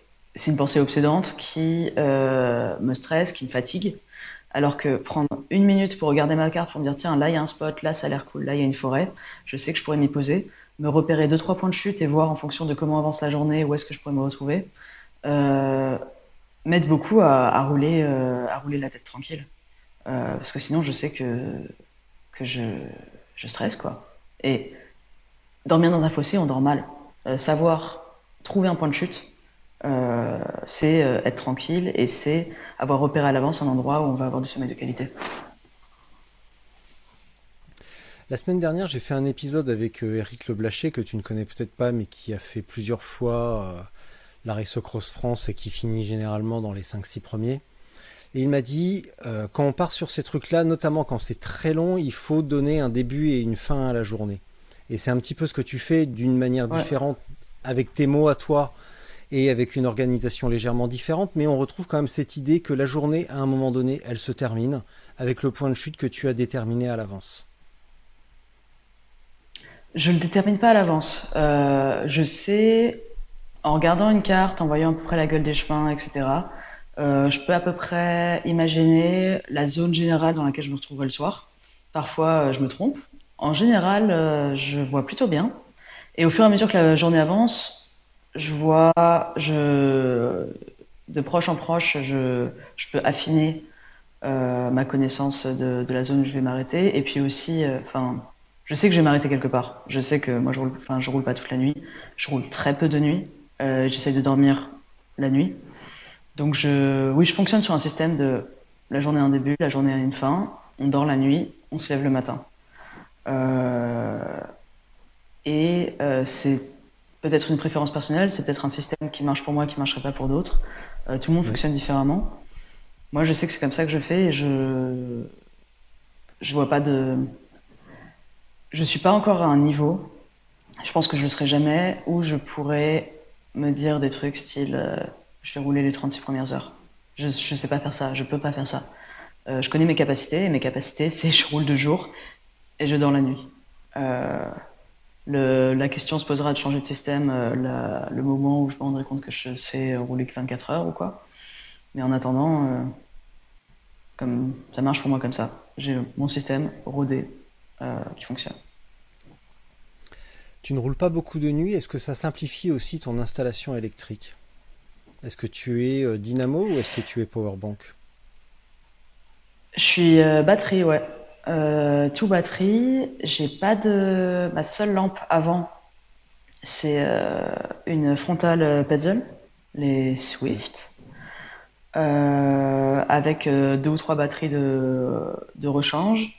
une pensée obsédante qui me stresse, qui me fatigue Alors que prendre une minute pour regarder ma carte, pour me dire tiens, là il y a un spot, là ça a l'air cool, là il y a une forêt, je sais que je pourrais m'y poser, me repérer deux trois points de chute et voir en fonction de comment avance la journée où est-ce que je pourrais me retrouver, euh, m'aide beaucoup à, rouler, euh, à rouler la tête tranquille. Euh, parce que sinon je sais que, que je, je stresse quoi. Et dormir dans un fossé, on dort mal. savoir trouver un point de chute, euh, c'est euh, être tranquille et c'est avoir repéré à l'avance un endroit où on va avoir du sommeil de qualité. La semaine dernière, j'ai fait un épisode avec euh, Eric Leblaché, que tu ne connais peut-être pas, mais qui a fait plusieurs fois la Race Cross France et qui finit généralement dans les 5-6 premiers. Et il m'a dit, quand on part sur ces trucs-là, notamment quand c'est très long, il faut donner un début et une fin à la journée. Et c'est un petit peu ce que tu fais d'une manière différente avec tes mots à toi et avec une organisation légèrement différente, mais on retrouve quand même cette idée que la journée, à un moment donné, elle se termine avec le point de chute que tu as déterminé à l'avance. Je ne le détermine pas à l'avance. Euh, je sais, en regardant une carte, en voyant à peu près la gueule des chemins, etc., euh, je peux à peu près imaginer la zone générale dans laquelle je me retrouverai le soir. Parfois, euh, je me trompe. En général, je vois plutôt bien. Et au fur et à mesure que la journée avance, je vois, de proche en proche, je, peux affiner euh, ma connaissance de, la zone où je vais m'arrêter. Et puis aussi, euh, je sais que je vais m'arrêter quelque part. Je sais que moi, je roule, roule pas toute la nuit. Je roule très peu de nuit. Euh, J'essaie de dormir la nuit. Donc, oui, je fonctionne sur un système de la journée a un début, la journée a une fin. On dort la nuit, on se lève le matin. Euh, et c'est peut-être une préférence personnelle, c'est peut-être un système qui marche pour moi, qui marcherait pas pour d'autres. Euh, tout le monde fonctionne différemment. Moi, je sais que c'est comme ça que je fais et je je vois pas de je suis pas encore à un niveau. Je pense que je ne serai jamais où je pourrais me dire des trucs style euh, je vais rouler les 36 premières heures. Je ne sais pas faire ça, je peux pas faire ça. Euh, je connais mes capacités et mes capacités c'est je roule de jour et je dors la nuit. Euh, la question se posera de changer de système euh, le moment où je me rendrai compte que je sais rouler que 24 heures ou quoi. Mais en attendant, euh, comme ça marche pour moi comme ça. J'ai mon système rodé euh, qui fonctionne. Tu ne roules pas beaucoup de nuit. Est-ce que ça simplifie aussi ton installation électrique? Est-ce que tu es dynamo ou est-ce que tu es powerbank? Je suis batterie, ouais. Euh, tout batterie. J'ai pas de. Ma seule lampe avant, c'est euh, une frontale Petzl, les Swift, euh, avec deux ou trois batteries de, de rechange.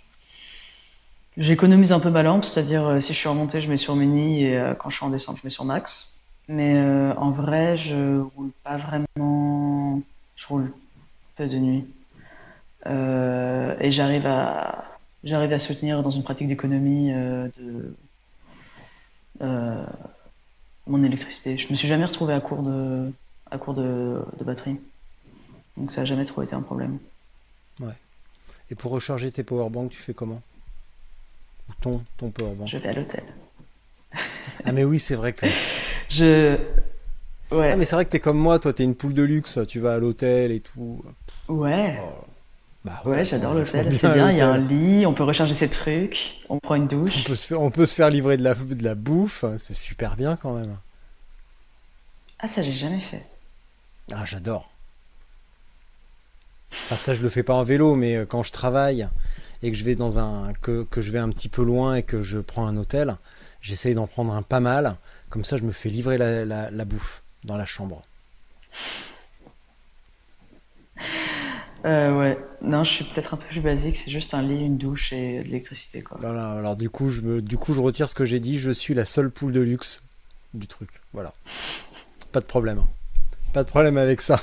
J'économise un peu ma lampe, c'est-à-dire si je suis remonté, je mets sur mini et quand je suis en descente, je mets sur max. Mais en vrai, je roule pas vraiment. Je roule peu de nuit. et j'arrive à, j'arrive à soutenir dans une pratique d'économie euh, de euh, mon électricité. Je me suis jamais retrouvé à court de, à court de, batterie. Donc ça n'a jamais trop été un problème. Ouais. Et pour recharger tes powerbanks, tu fais comment? Ou ton, ton powerbank Je vais à l'hôtel. ah mais oui, c'est vrai que... Je... Ouais. Ah mais c'est vrai que t'es comme moi, toi t'es une poule de luxe, tu vas à l'hôtel et tout. Ouais. Oh. Bah ouais, j'adore l'hôtel, c'est bien, il y a un lit, on peut recharger ses trucs, on prend une douche. On peut se faire, on peut se faire livrer de la, de la bouffe, c'est super bien quand même. Ah ça j'ai jamais fait. Ah j'adore. Enfin ça je le fais pas en vélo, mais euh, quand je travaille et que je vais dans un que, que je vais un petit peu loin et que je prends un hôtel, j'essaye d'en prendre un pas mal, comme ça je me fais livrer la, la, la bouffe dans la chambre. Euh, ouais, non, je suis peut-être un peu plus basique, c'est juste un lit, une douche et de l'électricité, quoi. Voilà, alors du coup, je du coup, je retire ce que j'ai dit, je suis la seule poule de luxe du truc. Voilà. Pas de problème. Pas de problème avec ça.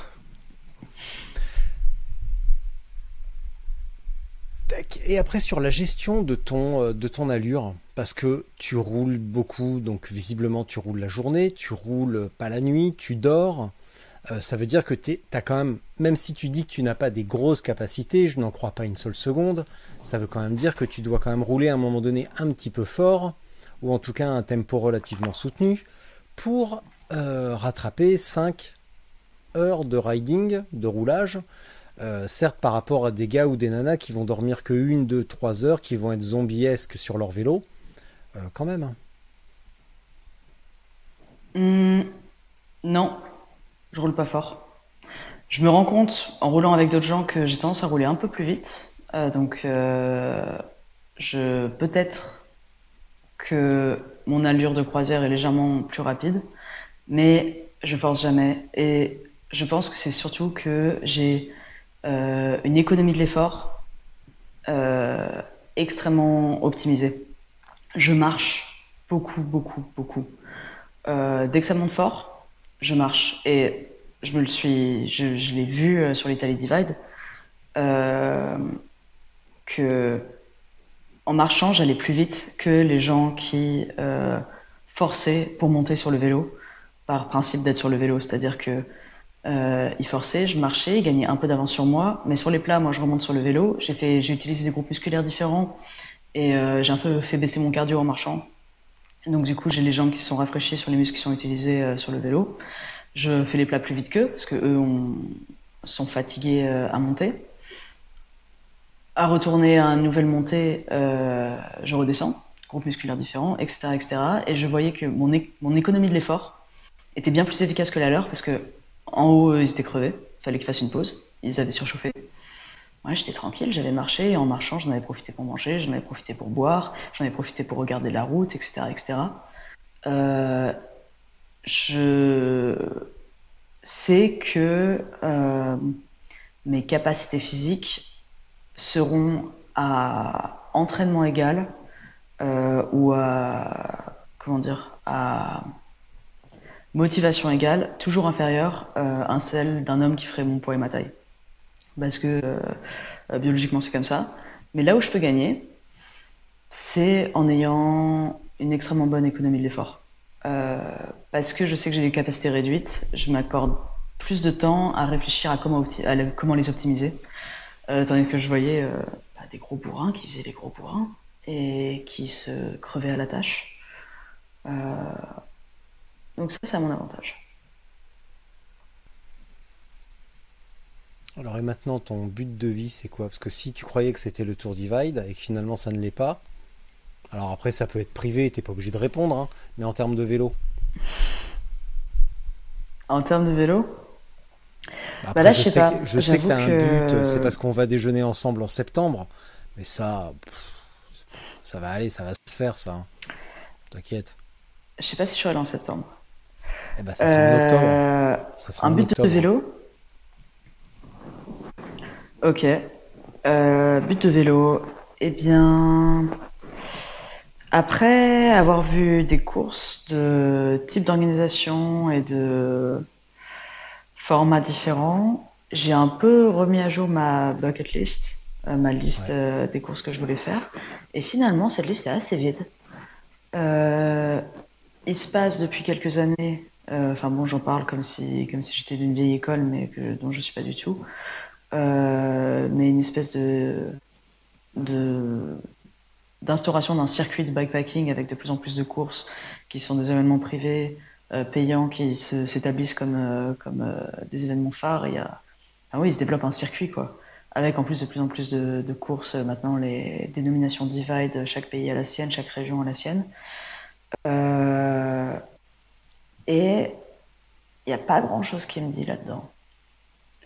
Et après sur la gestion de ton, euh, de ton allure, parce que tu roules beaucoup, donc visiblement tu roules la journée, tu roules pas la nuit, tu dors. Euh, ça veut dire que tu as quand même, même si tu dis que tu n'as pas des grosses capacités, je n'en crois pas une seule seconde, ça veut quand même dire que tu dois quand même rouler à un moment donné un petit peu fort, ou en tout cas un tempo relativement soutenu, pour euh, rattraper 5 heures de riding, de roulage, Euh, certes, par rapport à des gars ou des nanas qui vont dormir que une, deux, trois heures, qui vont être zombiesques sur leur vélo, quand même. hein. Hmm, non, je roule pas fort. Je me rends compte en roulant avec d'autres gens que j'ai tendance à rouler un peu plus vite. Euh, donc, euh, peut-être que mon allure de croisière est légèrement plus rapide, mais je force jamais. Et je pense que c'est surtout que j'ai euh, une économie de l'effort extrêmement optimisée. Je marche beaucoup, beaucoup, beaucoup. Dès que ça monte fort, je marche. Et je me le suis, je, l'ai vu euh, sur l'Italie Divide, euh, que en marchant, j'allais plus vite que les gens qui euh, forçaient pour monter sur le vélo, par principe d'être sur le vélo. C'est-à-dire que euh, forçaient, je marchais, ils gagnaient un peu d'avance sur moi, mais sur les plats, moi, je remonte sur le vélo. J'ai fait, j'ai utilisé des groupes musculaires différents et j'ai un peu fait baisser mon cardio en marchant. Donc du coup, j'ai les jambes qui sont rafraîchies sur les muscles qui sont utilisés euh, sur le vélo. Je fais les plats plus vite qu'eux parce que eux ont- sont fatigués euh, à monter. À retourner à une nouvelle montée, euh, je redescends, groupe musculaire différent, etc., etc. Et je voyais que mon, mon économie de l'effort était bien plus efficace que la leur parce que en haut, ils étaient crevés. Fallait qu'ils fassent une pause. Ils avaient surchauffé. Ouais, j'étais tranquille, j'avais marché et en marchant, j'en avais profité pour manger, j'en avais profité pour boire, j'en avais profité pour regarder la route, etc., etc. Euh, je sais que euh, mes capacités physiques seront à entraînement égal euh, ou à comment dire à motivation égale, toujours inférieure à celle d'un homme qui ferait mon poids et ma taille. Parce que euh, euh, biologiquement c'est comme ça. Mais là où je peux gagner, c'est en ayant une extrêmement bonne économie de l'effort. Euh, parce que je sais que j'ai des capacités réduites, je m'accorde plus de temps à réfléchir à comment, les optimiser. Tandis que je voyais bah, des gros bourrins qui faisaient des gros bourrins et qui se crevaient à la tâche. Donc ça, c'est à mon avantage. Alors et maintenant, ton but de vie, c'est quoi? Parce que si tu croyais que c'était le Tour Divide et que finalement ça ne l'est pas, alors après ça peut être privé, t'es pas obligé de répondre, hein, mais en termes de vélo? En termes de vélo, Après, là, je je sais pas. que, je sais que t'as un que- but, c'est parce qu'on va déjeuner ensemble en septembre, mais ça, pff, ça va aller, ça va se faire, ça. hein. T'inquiète. je sais pas si je serai là en septembre. Eh ben, ça sera en octobre. Euh, Ça sera un en but octobre. de vélo? Ok. Euh, but de vélo. Eh bien, après avoir vu des courses de type d'organisation et de formats différents, j'ai un peu remis à jour ma bucket list, euh, ma liste Ouais. euh, des courses que je voulais faire. Et finalement, cette liste est assez vide. Euh, il se passe depuis quelques années, enfin bon, j'en parle comme si, comme si j'étais d'une vieille école, mais que, dont je suis pas du tout. Euh, mais une espèce de, d'instauration d'un circuit de bikepacking avec de plus en plus de courses qui sont des événements privés, euh, payants, qui se- s'établissent comme, euh, comme des événements phares. Il a, oui, il se développe un circuit, quoi. Avec en plus de plus en plus de, courses, maintenant les dénominations divide, chaque pays a la sienne, chaque région a la sienne. Et il n'y a pas grand-chose qui me dit là-dedans.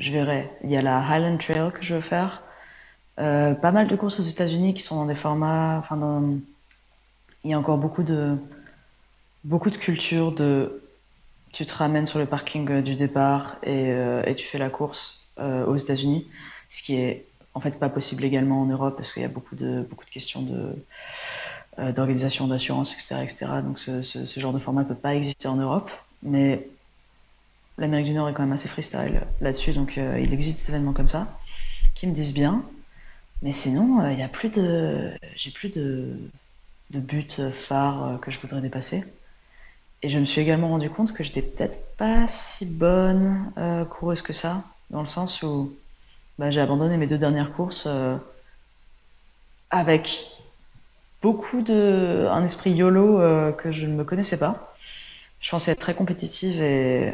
Je verrai. Il y a la Highland Trail que je veux faire. Euh, pas mal de courses aux États-Unis qui sont dans des formats. Enfin, il y a encore beaucoup de beaucoup de culture de. Tu te ramènes sur le parking euh, du départ et, euh, et tu fais la course aux États-Unis, ce qui est en fait pas possible également en Europe parce qu'il y a beaucoup de beaucoup de questions de d'organisation, d'assurance, etc., etc. Donc ce, ce genre de format ne peut pas exister en Europe, mais l'Amérique du Nord est quand même assez freestyle là-dessus, donc euh, il existe des événements comme ça qui me disent bien. Mais sinon, euh, il a plus de, j'ai plus de, phares euh, que je voudrais dépasser. Et je me suis également rendu compte que j'étais peut-être pas si bonne coureuse que ça, dans le sens où bah, j'ai abandonné mes deux dernières courses avec beaucoup de un esprit YOLO que je ne me connaissais pas. Je pensais être très compétitive et,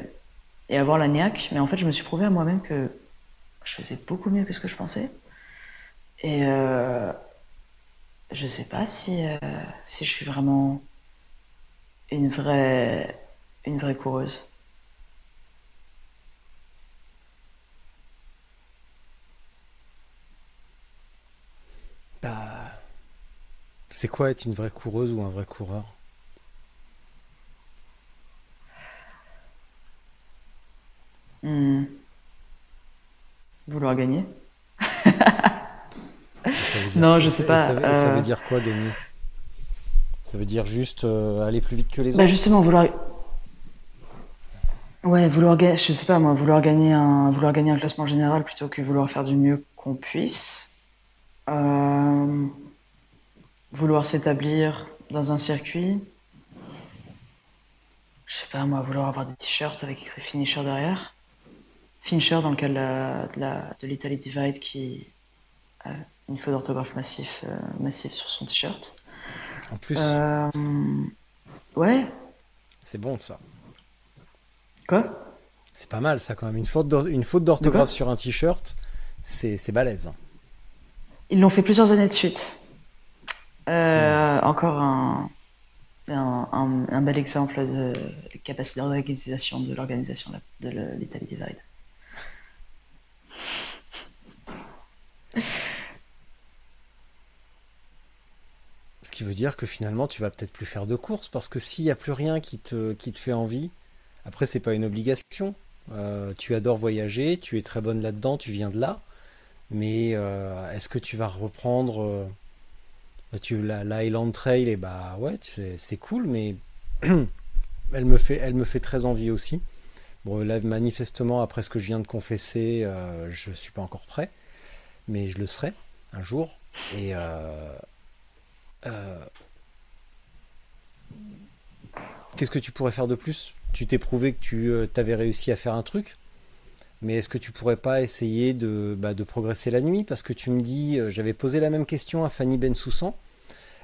et avoir la niaque, mais en fait, je me suis prouvé à moi-même que je faisais beaucoup mieux que ce que je pensais. Et euh, je sais pas si, euh, si je suis vraiment une vraie, une vraie coureuse. Bah, c'est quoi être une vraie coureuse ou un vrai coureur? Hmm. Vouloir gagner Non, je sais pas, et Ça, veut- ça veut dire quoi gagner? Ça veut dire juste euh, aller plus vite que les Bah autres? justement, vouloir. Ouais, vouloir gagner, je sais pas moi, vouloir gagner un, vouloir gagner un classement général plutôt que vouloir faire du mieux qu'on puisse. Euh, Vouloir s'établir dans un circuit. Je sais pas moi, vouloir avoir des t-shirts avec écrit finisher derrière. Finisher dans le cas de la, de la- de l'Italy Divide qui a une faute d'orthographe massif, euh, massif sur son t-shirt. En plus, Euh, ouais, c'est bon ça. quoi? C'est pas mal ça quand même. Une faute d'or- une faute d'orthographe sur un t-shirt, c'est c'est balèze. Ils l'ont fait plusieurs années de suite. Euh, Encore un, un, un- un bel exemple de capacité d'organisation de l'organisation de l'Italie Divide. Ce qui veut dire que finalement, tu vas peut-être plus faire de courses parce que s'il n'y a plus rien qui te, fait envie, après, c'est pas une obligation. Euh, tu adores voyager, tu es très bonne là-dedans, tu viens de là. Mais euh, est-ce que tu vas reprendre euh, la, la Highland Trail Et bah ouais, c'est cool, mais elle me fait, elle me fait très envie aussi. Bon, là, manifestement, après ce que je viens de confesser, euh, je suis pas encore prêt, mais je le serai un jour. Et euh, euh, Qu'est-ce que tu pourrais faire de plus? Tu t'es prouvé que tu avais réussi à faire un truc, mais est-ce que tu pourrais pas essayer de, bah, progresser la nuit? Parce que tu me dis, euh, j'avais posé la même question à Fanny Bensoussan.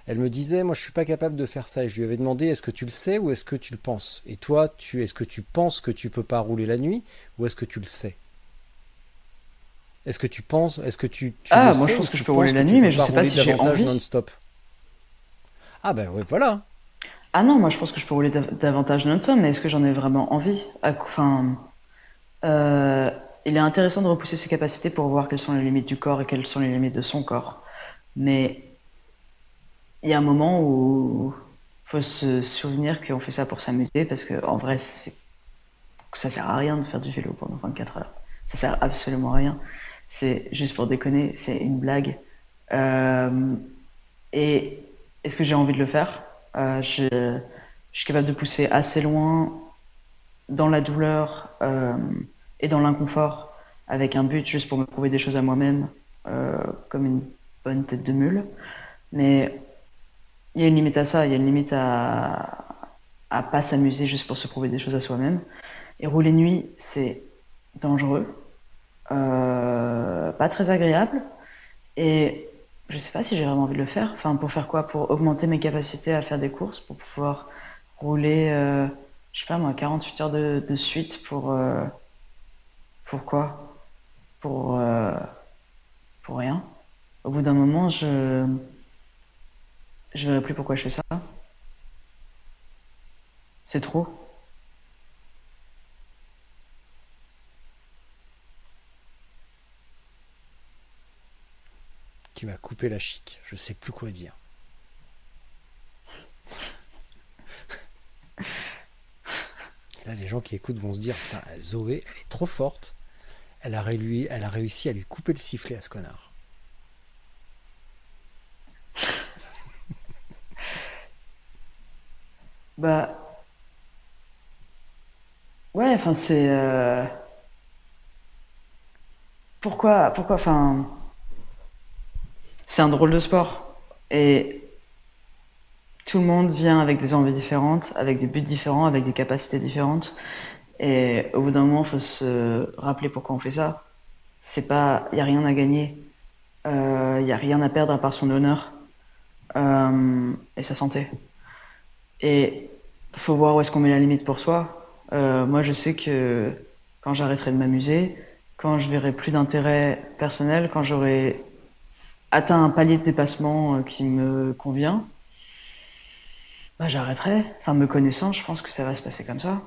Elle me disait, moi je suis pas capable de faire ça. Et je lui avais demandé, est-ce que tu le sais ou est-ce que tu le penses? Et toi, tu, est-ce que tu penses que tu peux pas rouler la nuit ou est-ce que tu le sais? Est-ce que tu penses, est-ce que tu, tu Ah, moi, sais je pense que je peux rouler la nuit, mais je sais pas si j'ai davantage envie. non-stop? Ah ben ouais, voilà. Ah non, moi je pense que je peux rouler dav- davantage non-stop, mais est-ce que j'en ai vraiment envie? Enfin, euh, il est intéressant de repousser ses capacités pour voir quelles sont les limites du corps et quelles sont les limites de son corps. Mais il y a un moment où faut se souvenir qu'on fait ça pour s'amuser, parce que en vrai, ça sert à rien de faire du vélo pendant 24 heures. Ça sert absolument à rien. C'est juste pour déconner, c'est une blague. Euh, et est-ce que j'ai envie de le faire? Euh, je, je suis capable de pousser assez loin dans la douleur euh, et dans l'inconfort avec un but juste pour me prouver des choses à moi-même comme une bonne tête de mule. Mais il y a une limite à ça, il y a une limite à, à pas s'amuser juste pour se prouver des choses à soi-même. Et rouler nuit, c'est dangereux, pas très agréable. Et je sais pas si j'ai vraiment envie de le faire. Enfin, pour faire quoi? Pour augmenter mes capacités à faire des courses, pour pouvoir rouler, euh, je sais pas moi, 48 heures de, suite pour, euh, pour quoi? Pour, euh, pour rien. Au bout d'un moment, je, je verrai plus pourquoi je fais ça. C'est trop. M'as coupé la chic, je sais plus quoi dire. Là, les gens qui écoutent vont se dire Putain, Zoé, elle est trop forte. Elle a, elle a réussi à lui couper le sifflet à ce connard. Bah, ouais, enfin, c'est, euh, pourquoi, pourquoi, enfin, c'est un drôle de sport. Et tout le monde vient avec des envies différentes, avec des buts différents, avec des capacités différentes. Et au bout d'un moment, il faut se rappeler pourquoi on fait ça. Il y a rien à gagner, euh, il y a rien à perdre à part son honneur euh, et sa santé. Et faut voir où est-ce qu'on met la limite pour soi. Euh, moi, je sais que quand j'arrêterai de m'amuser, quand je verrai plus d'intérêt personnel, quand j'aurai atteint un palier de dépassement euh, qui me convient, bah, j'arrêterai. Enfin, me connaissant, je pense que ça va se passer comme ça.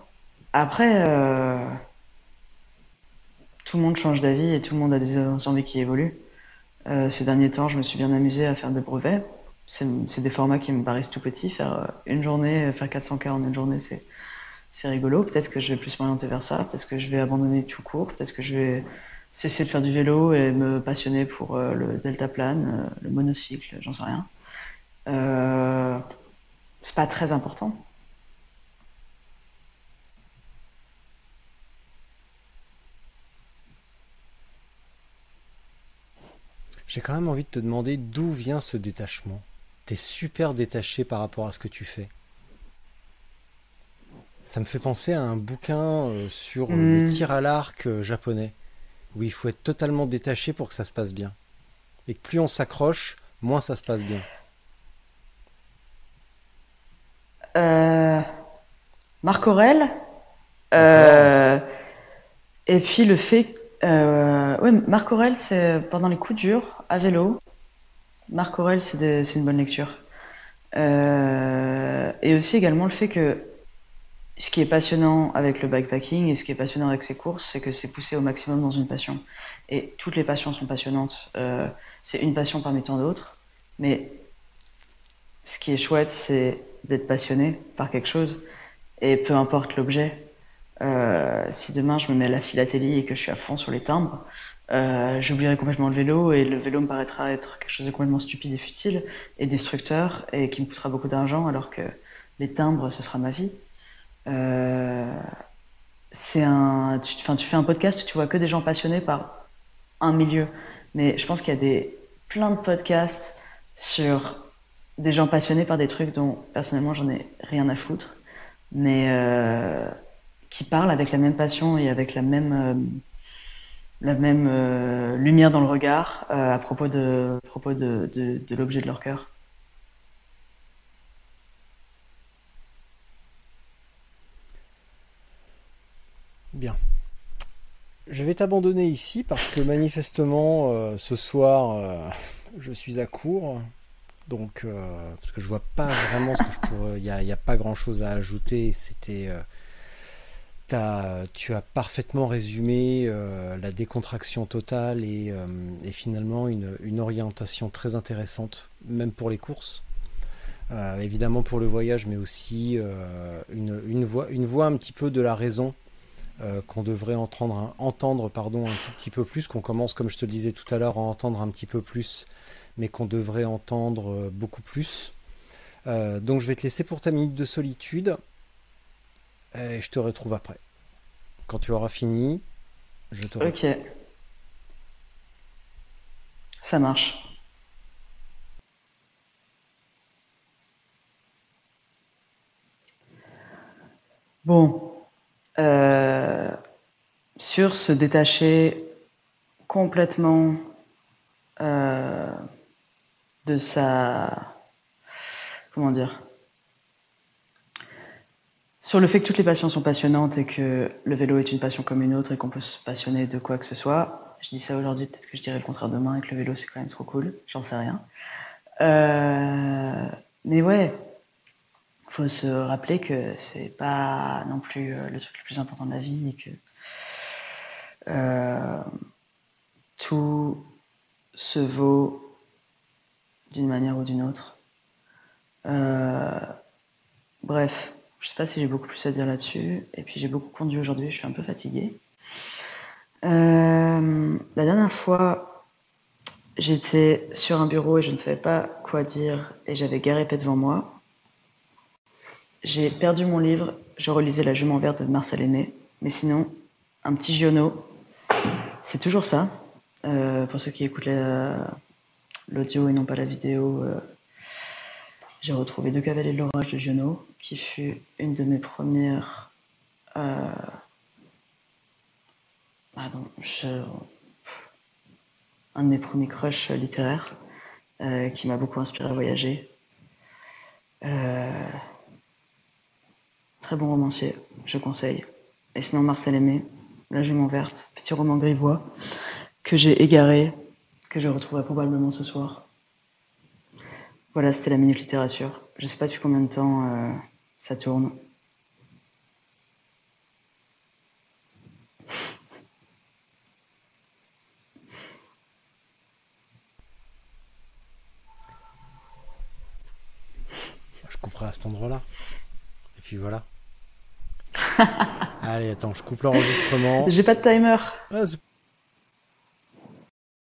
Après, euh, tout le monde change d'avis et tout le monde a des envies qui évoluent. Euh, ces derniers temps, je me suis bien amusé à faire des brevets. C'est des formats qui me paraissent tout petits. Faire une journée, faire 400 k en une journée, c'est c'est rigolo. Peut-être que je vais plus m'orienter vers ça. Peut-être que je vais abandonner tout court. Peut-être que je vais cesser de faire du vélo et me passionner pour euh, le deltaplane, euh, le monocycle, j'en sais rien. Euh, c'est pas très important. J'ai quand même envie de te demander d'où vient ce détachement. T'es super détaché par rapport à ce que tu fais. Ça me fait penser à un bouquin euh, sur le hmm. tir à l'arc japonais, où il faut être totalement détaché pour que ça se passe bien. Et que plus on s'accroche, moins ça se passe bien. Marc Aurel. et puis le fait. oui, Marc Aurel, c'est pendant les coups durs, à vélo. Marc Aurel, c'est une bonne lecture. et aussi également le fait que ce qui est passionnant avec le bikepacking et ce qui est passionnant avec ces courses, c'est que c'est poussé au maximum dans une passion. Et toutes les passions sont passionnantes. Euh, c'est une passion parmi tant d'autres. Mais ce qui est chouette, c'est d'être passionné par quelque chose. Et peu importe l'objet. Euh, si demain je me mets à la philatélie et que je suis à fond sur les timbres, euh, j'oublierai complètement le vélo et le vélo me paraîtra être quelque chose de complètement stupide et futile et destructeur et qui me coûtera beaucoup d'argent alors que les timbres, ce sera ma vie. Euh, c'est un, tu, tu fais un podcast tu vois que des gens passionnés par un milieu. Mais je pense qu'il y a des, plein de podcasts sur des gens passionnés par des trucs dont personnellement j'en ai rien à foutre, mais euh, qui parlent avec la même passion et avec la même, euh, la même lumière dans le regard à propos de, propos de, de l'objet de leur cœur. Bien. Je vais t'abandonner ici parce que manifestement euh, ce soir euh, je suis à court. Donc euh, parce que je vois pas vraiment ce que je pourrais. Il n'y a, pas grand chose à ajouter. C'était. tu as parfaitement résumé la décontraction totale et, finalement une, orientation très intéressante, même pour les courses. évidemment pour le voyage, mais aussi une, une, une voie un petit peu de la raison euh, qu'on devrait entendre, un tout petit peu plus, qu'on commence, comme je te le disais tout à l'heure, à entendre un petit peu plus, mais qu'on devrait entendre euh, beaucoup plus. Euh, donc je vais te laisser pour ta minute de solitude, et je te retrouve après. Quand tu auras fini, je te retrouve. Ok. Ça marche. Bon, euh, sur se détacher complètement euh, de sa comment dire sur le fait que toutes les passions sont passionnantes et que le vélo est une passion comme une autre et qu'on peut se passionner de quoi que ce soit. Je dis ça aujourd'hui, peut-être que je dirais le contraire demain et que le vélo c'est quand même trop cool, j'en sais rien. Euh, mais ouais, faut se rappeler que c'est pas non plus euh, le truc le plus important de la vie et que euh, tout se vaut d'une manière ou d'une autre. Euh, bref, je sais pas si j'ai beaucoup plus à dire là-dessus. Et puis j'ai beaucoup conduit aujourd'hui, je suis un peu fatiguée. la dernière fois, j'étais sur un bureau et je ne savais pas quoi dire et j'avais Garépé devant moi. J'ai perdu mon livre, je relisais La jument verte de Marcel Aimé, mais sinon, un petit Giono, c'est toujours ça. Euh, pour ceux qui écoutent l'audio et non pas la vidéo, euh, j'ai retrouvé Deux cavaliers de l'orage de Giono, qui fut une de mes premières. Euh, pardon, un de mes premiers crushs littéraires, qui m'a beaucoup inspiré à voyager. Très bon romancier, je conseille. Et sinon, Marcel Aimé, La jument verte, petit roman grivois, que j'ai égaré, que je retrouverai probablement ce soir. Voilà, c'était la minute littérature. Je sais pas depuis combien de temps euh, ça tourne. Je couperai à cet endroit-là. Et puis voilà. Allez, attends, je coupe l'enregistrement. J'ai pas de timer. Ah,